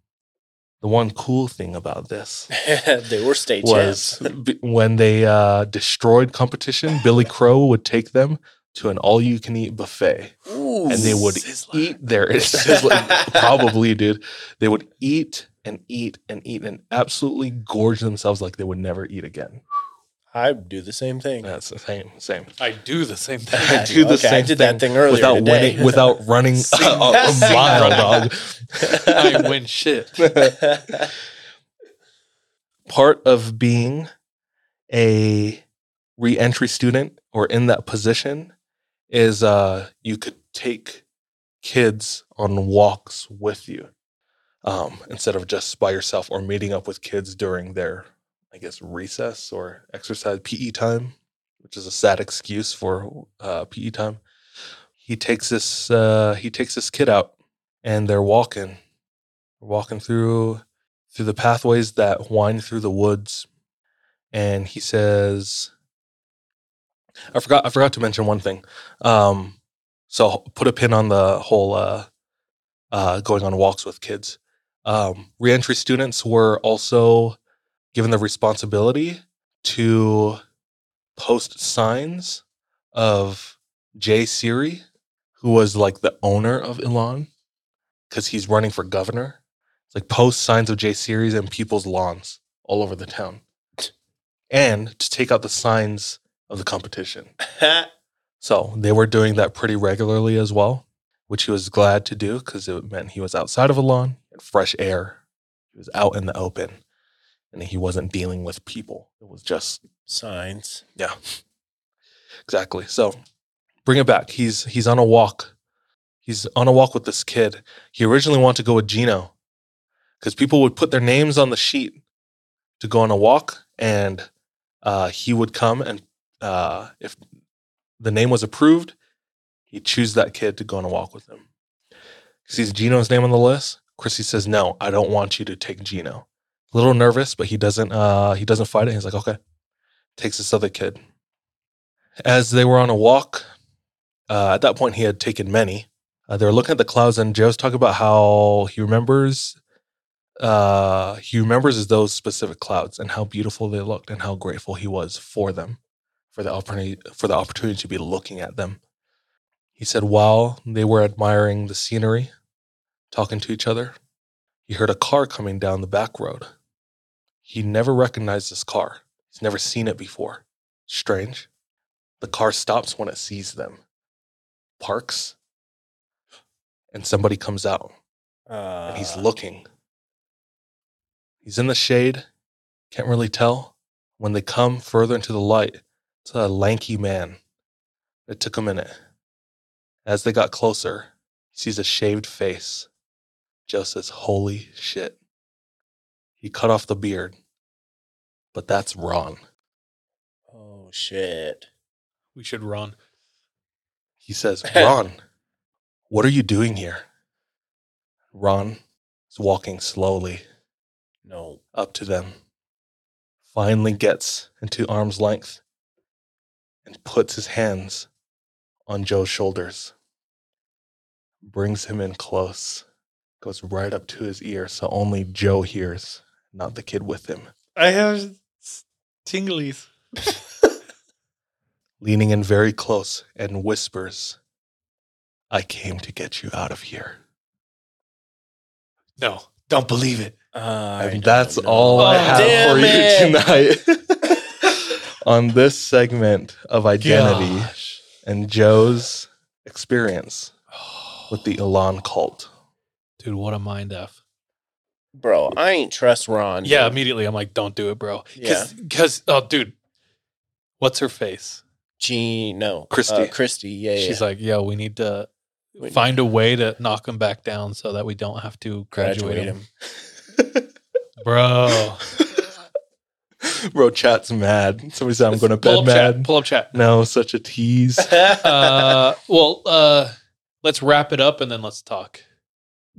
The one cool thing about this they were state was b- when they uh, destroyed competition, Billy Crow would take them to an all you can eat buffet Ooh. and they would Sizzler. eat their sizzling, probably, dude. They would eat and eat and eat and absolutely gorge themselves like they would never eat again. I'd do the same thing. That's the same, same. I do the same thing. I do the Okay, I same did that thing earlier without today. winning, without running a, a mile, dog. I win shit. Part of being a re-entry student or in that position is uh, you could take kids on walks with you um, instead of just by yourself or meeting up with kids during their, I guess, recess or exercise PE time, which is a sad excuse for uh, PE time. He takes this uh, he takes this kid out, and they're walking, walking through through the pathways that wind through the woods, and he says, "I forgot I forgot to mention one thing." Um, so put a pin on the whole uh, uh, going on walks with kids. Um, reentry students were also given the responsibility to post signs of Jay Ricci, who was like the owner of Elan, because he's running for governor. It's like post signs of Jay Ricci's in people's lawns all over the town, and to take out the signs of the competition. So they were doing that pretty regularly as well, which he was glad to do because it meant he was outside of a lawn, fresh air. He was out in the open, and he wasn't dealing with people. It was just Signs. yeah, exactly. So bring it back. He's he's on a walk. He's on a walk with this kid. He originally wanted to go with Gino because people would put their names on the sheet to go on a walk, and uh, he would come and uh, if the name was approved, he'd choose that kid to go on a walk with him. He sees Gino's name on the list. Christy says, "No, I don't want you to take Gino." A little nervous, but he doesn't. Uh, he doesn't fight it. He's like, "Okay." Takes this other kid. As they were on a walk, uh, at that point he had taken many. Uh, they were looking at the clouds, and Joe's talking about how he remembers. Uh, he remembers those specific clouds and how beautiful they looked, and how grateful he was for them, for the opportunity for the opportunity to be looking at them. He said while they were admiring the scenery, talking to each other, he heard a car coming down the back road. He never recognized this car. He's never seen it before. Strange. The car stops when it sees them, parks, and somebody comes out Uh, and he's looking. He's in the shade, can't really tell. When they come further into the light, it's a lanky man. It took a minute. As they got closer, he sees a shaved face. Joe says, Holy shit. He cut off the beard, but that's Ron. Oh shit. We should run. He says, Ron, what are you doing here? Ron is walking slowly No. up to them, finally gets into arm's length and puts his hands on Joe's shoulders, brings him in close, goes right up to his ear so only Joe hears, not the kid with him. I have tinglies. Leaning in very close and whispers, I came to get you out of here. No, don't believe it. Uh, And that's know. all I Oh, have for it. you tonight on this segment of identity Gosh. and Joe's experience with the Elan cult. Dude, what a mind f. Bro, I ain't trust Ron. Yeah, dude. immediately I'm like, don't do it, bro. Yeah. Because, oh, dude, what's her face? G no. Christy. Uh, Christy, yeah, yeah. She's like, yo, we need to, find a way to knock him back down so that we don't have to graduate, graduate him. him. Bro, Bro, chat's mad. Somebody said I'm going to pull bed up chat. mad. Pull up chat. No, such a tease. Uh, well, uh, let's wrap it up and then let's talk.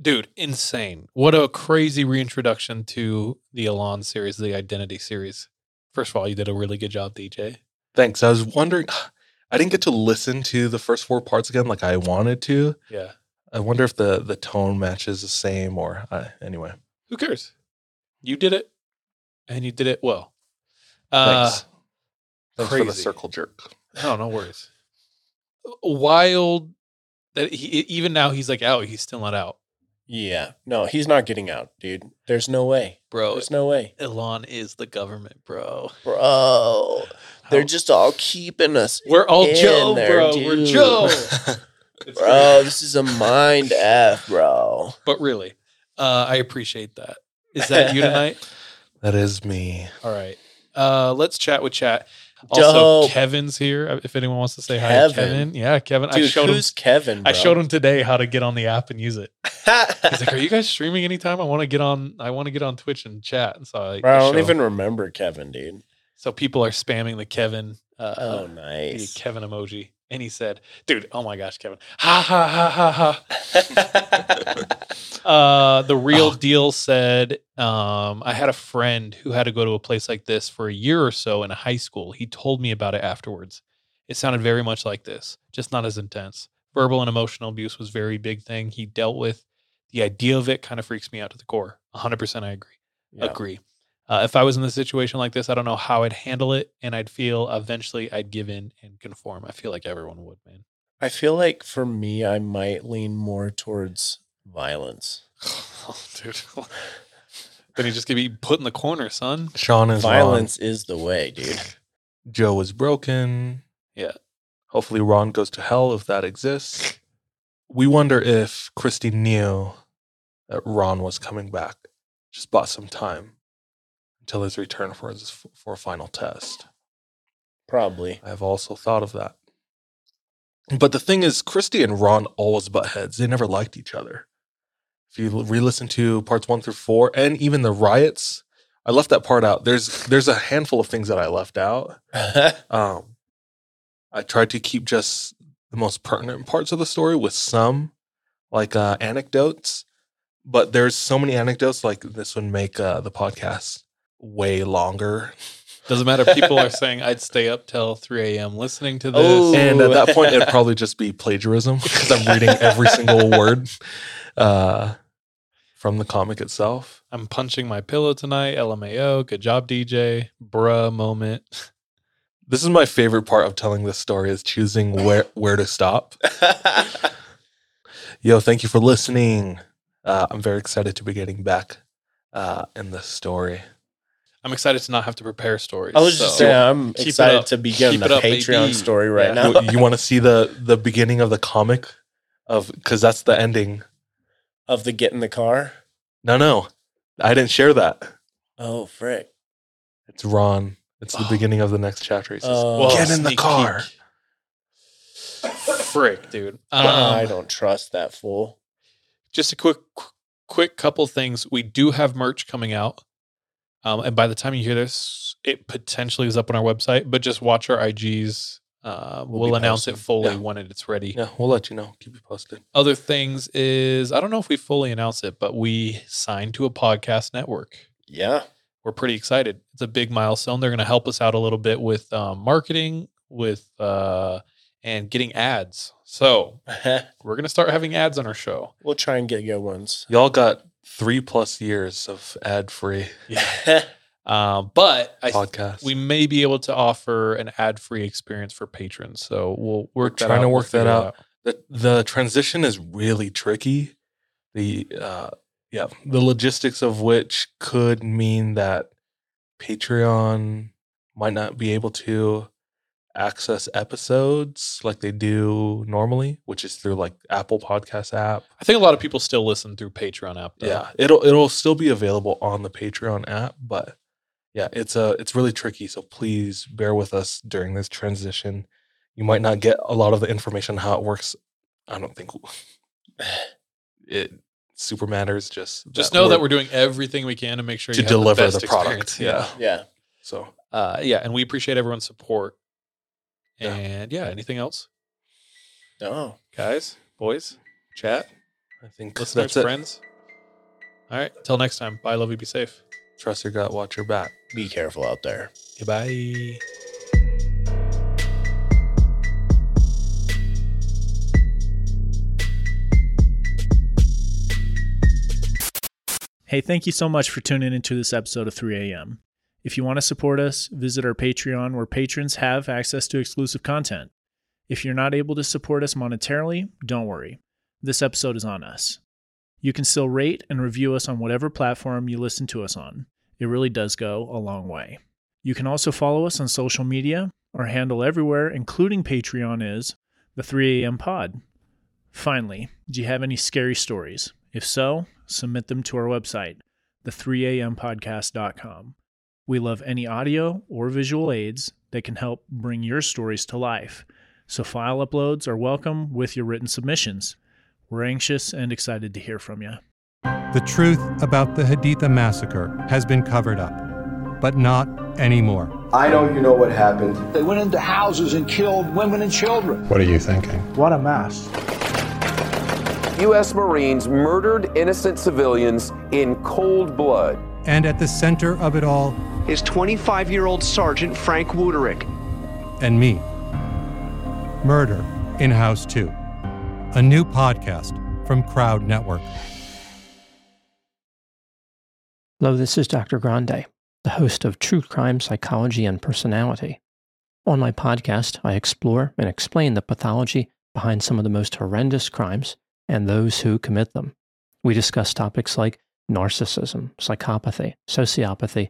Dude, insane. What a crazy reintroduction to the Elan series, the Identity series. First of all, you did a really good job, DJ. Thanks. I was wondering, I didn't get to listen to the first four parts again like I wanted to. Yeah. I wonder if the the tone matches the same or uh, anyway. Who cares? You did it and you did it well. Uh, Thanks. Thanks for the circle jerk. No, no worries. Wild that he even now he's like out. He's still not out, yeah. No, he's not getting out, dude. There's no way. bro. There's no way. Elan is the government, bro. Bro. They're just all keeping us. we're all in Joe, there, bro. We're. Joe. Bro, this is a mind F, bro. But really, uh, I appreciate that. Is that you tonight? that is me. All right. Uh, let's chat with chat. Also, Dope. Kevin's here. uh, If anyone wants to say hi, to Kevin. Kevin. Yeah, Kevin. I Dude, showed him. who's Kevin? I bro? showed him today how to get on the app and use it. He's like, "Are you guys streaming anytime? I want to get on. I want to get on Twitch and chat." And so I, Bro, I I don't show even him. remember Kevin, dude. So people are spamming the Kevin. Uh, Oh, the nice. Kevin emoji, and he said, "Dude, oh my gosh, Kevin, ha ha ha ha ha." Uh, the real Oh. deal said, um, I had a friend who had to go to a place like this for a year or so in a high school. He told me about it afterwards. It sounded very much like this, just not as intense. Verbal and emotional abuse was very big thing he dealt with. The idea of it kind of freaks me out to the core. 100% I agree. Yeah. Agree. Uh, if I was in a situation like this, I don't know how I'd handle it, and I'd feel eventually I'd give in and conform. I feel like everyone would, man. I feel like for me, I might lean more towards violence. oh, dude. then you just gonna be put in the corner, son. Sean is Violence is the way, dude. Joe is broken. Yeah. Hopefully Ron goes to hell if that exists. We wonder if Christy knew that Ron was coming back. Just bought some time until his return for his for a final test. Probably. I've also thought of that. But the thing is, Christy and Ron always butt heads. They never liked each other. If you re-listen to parts one through four, and even the riots, I left that part out. There's there's a handful of things that I left out. Um, I tried to keep just the most pertinent parts of the story with some like uh, anecdotes, but there's so many anecdotes. Like this would make uh, the podcast way longer. Doesn't matter. People are saying I'd stay up till 3 a.m. listening to this. Oh. And at that point, it'd probably just be plagiarism because I'm reading every single word uh, from the comic itself. I'm punching my pillow tonight. LMAO. Good job, DJ. Bruh moment. This is my favorite part of telling this story is choosing where where to stop. Yo, thank you for listening. Uh, I'm very excited to be getting back uh, in this story. I'm excited to not have to prepare stories. I was just so- saying, I'm keep it excited to begin Keep the it up, Patreon baby. story right Yeah. now. What, you want to see the the beginning of the comic of because that's the ending. of the get in the car. No, no, I didn't share that. Oh, frick. It's Ron. It's the Oh. beginning of the next chapter. He says, Oh. Whoa, "Get in the sneak car." peek. Frick, dude. Um, I don't trust that fool. just a quick quick couple things we do have merch coming out um, and by the time you hear this it potentially is up on our website but just watch our ig's uh, We'll we'll, be announce it fully Yeah. when it's ready Yeah, we'll let you know. Keep you posted. other things is i don't know if we fully announce it but we signed to a podcast network Yeah. we're pretty excited it's a big milestone they're going to help us out a little bit with um, marketing with uh, and getting ads so we're going to start having ads on our show we'll try and get good ones. Y'all got three plus years of ad free yeah um, but I podcast. we may be able to offer an ad-free experience for patrons. So we'll work that trying out. to We'll work that figure it out. the the transition is really tricky. The uh yeah, the logistics of which could mean that Patreon might not be able to access episodes like they do normally, which is through like Apple Podcast app. I think a lot of people still listen through Patreon app. Though. Yeah, it'll it'll still be available on the Patreon app, but yeah, it's a it's really tricky. So please bear with us during this transition. You might not get a lot of the information how it works I don't think it super matters. Just Just know that we're doing everything we can to make sure to you have deliver the, the, product. experience. Yeah. Yeah. So Uh, yeah, and we appreciate everyone's support. Yeah. And yeah, anything else, No. guys, boys, chat, I think listeners, that's it. friends? All right, till next time. Bye, love you, be safe. Trust your gut. Watch your back. Be careful out there. Goodbye. Hey, thank you so much for tuning into this episode of 3 a.m. If you want to support us, visit our Patreon where patrons have access to exclusive content. If you're not able to support us monetarily, don't worry. This episode is on us. You can still rate and review us on whatever platform you listen to us on. It really does go a long way. You can also follow us on social media. Our handle everywhere, including Patreon, is the 3 a.m. pod. Finally, do you have any scary stories? If so, submit them to our website, the3ampodcast.com. We love any audio or visual aids that can help bring your stories to life. So file uploads are welcome with your written submissions. We're anxious and excited to hear from you. The truth about the Haditha massacre has been covered up, but not anymore. I know you know what happened. They went into houses and killed women and children. What are you thinking? What a mess. U.S. Marines murdered innocent civilians in cold blood. And at the center of it all, is 25 year old Sergeant Frank Wuterich. and me. Murder in House 2, a new podcast from Crowd Network. Hello, this is Dr. Grande, the host of True Crime Psychology and Personality. On my podcast, I explore and explain the pathology behind some of the most horrendous crimes and those who commit them. We discuss topics like narcissism, psychopathy, sociopathy,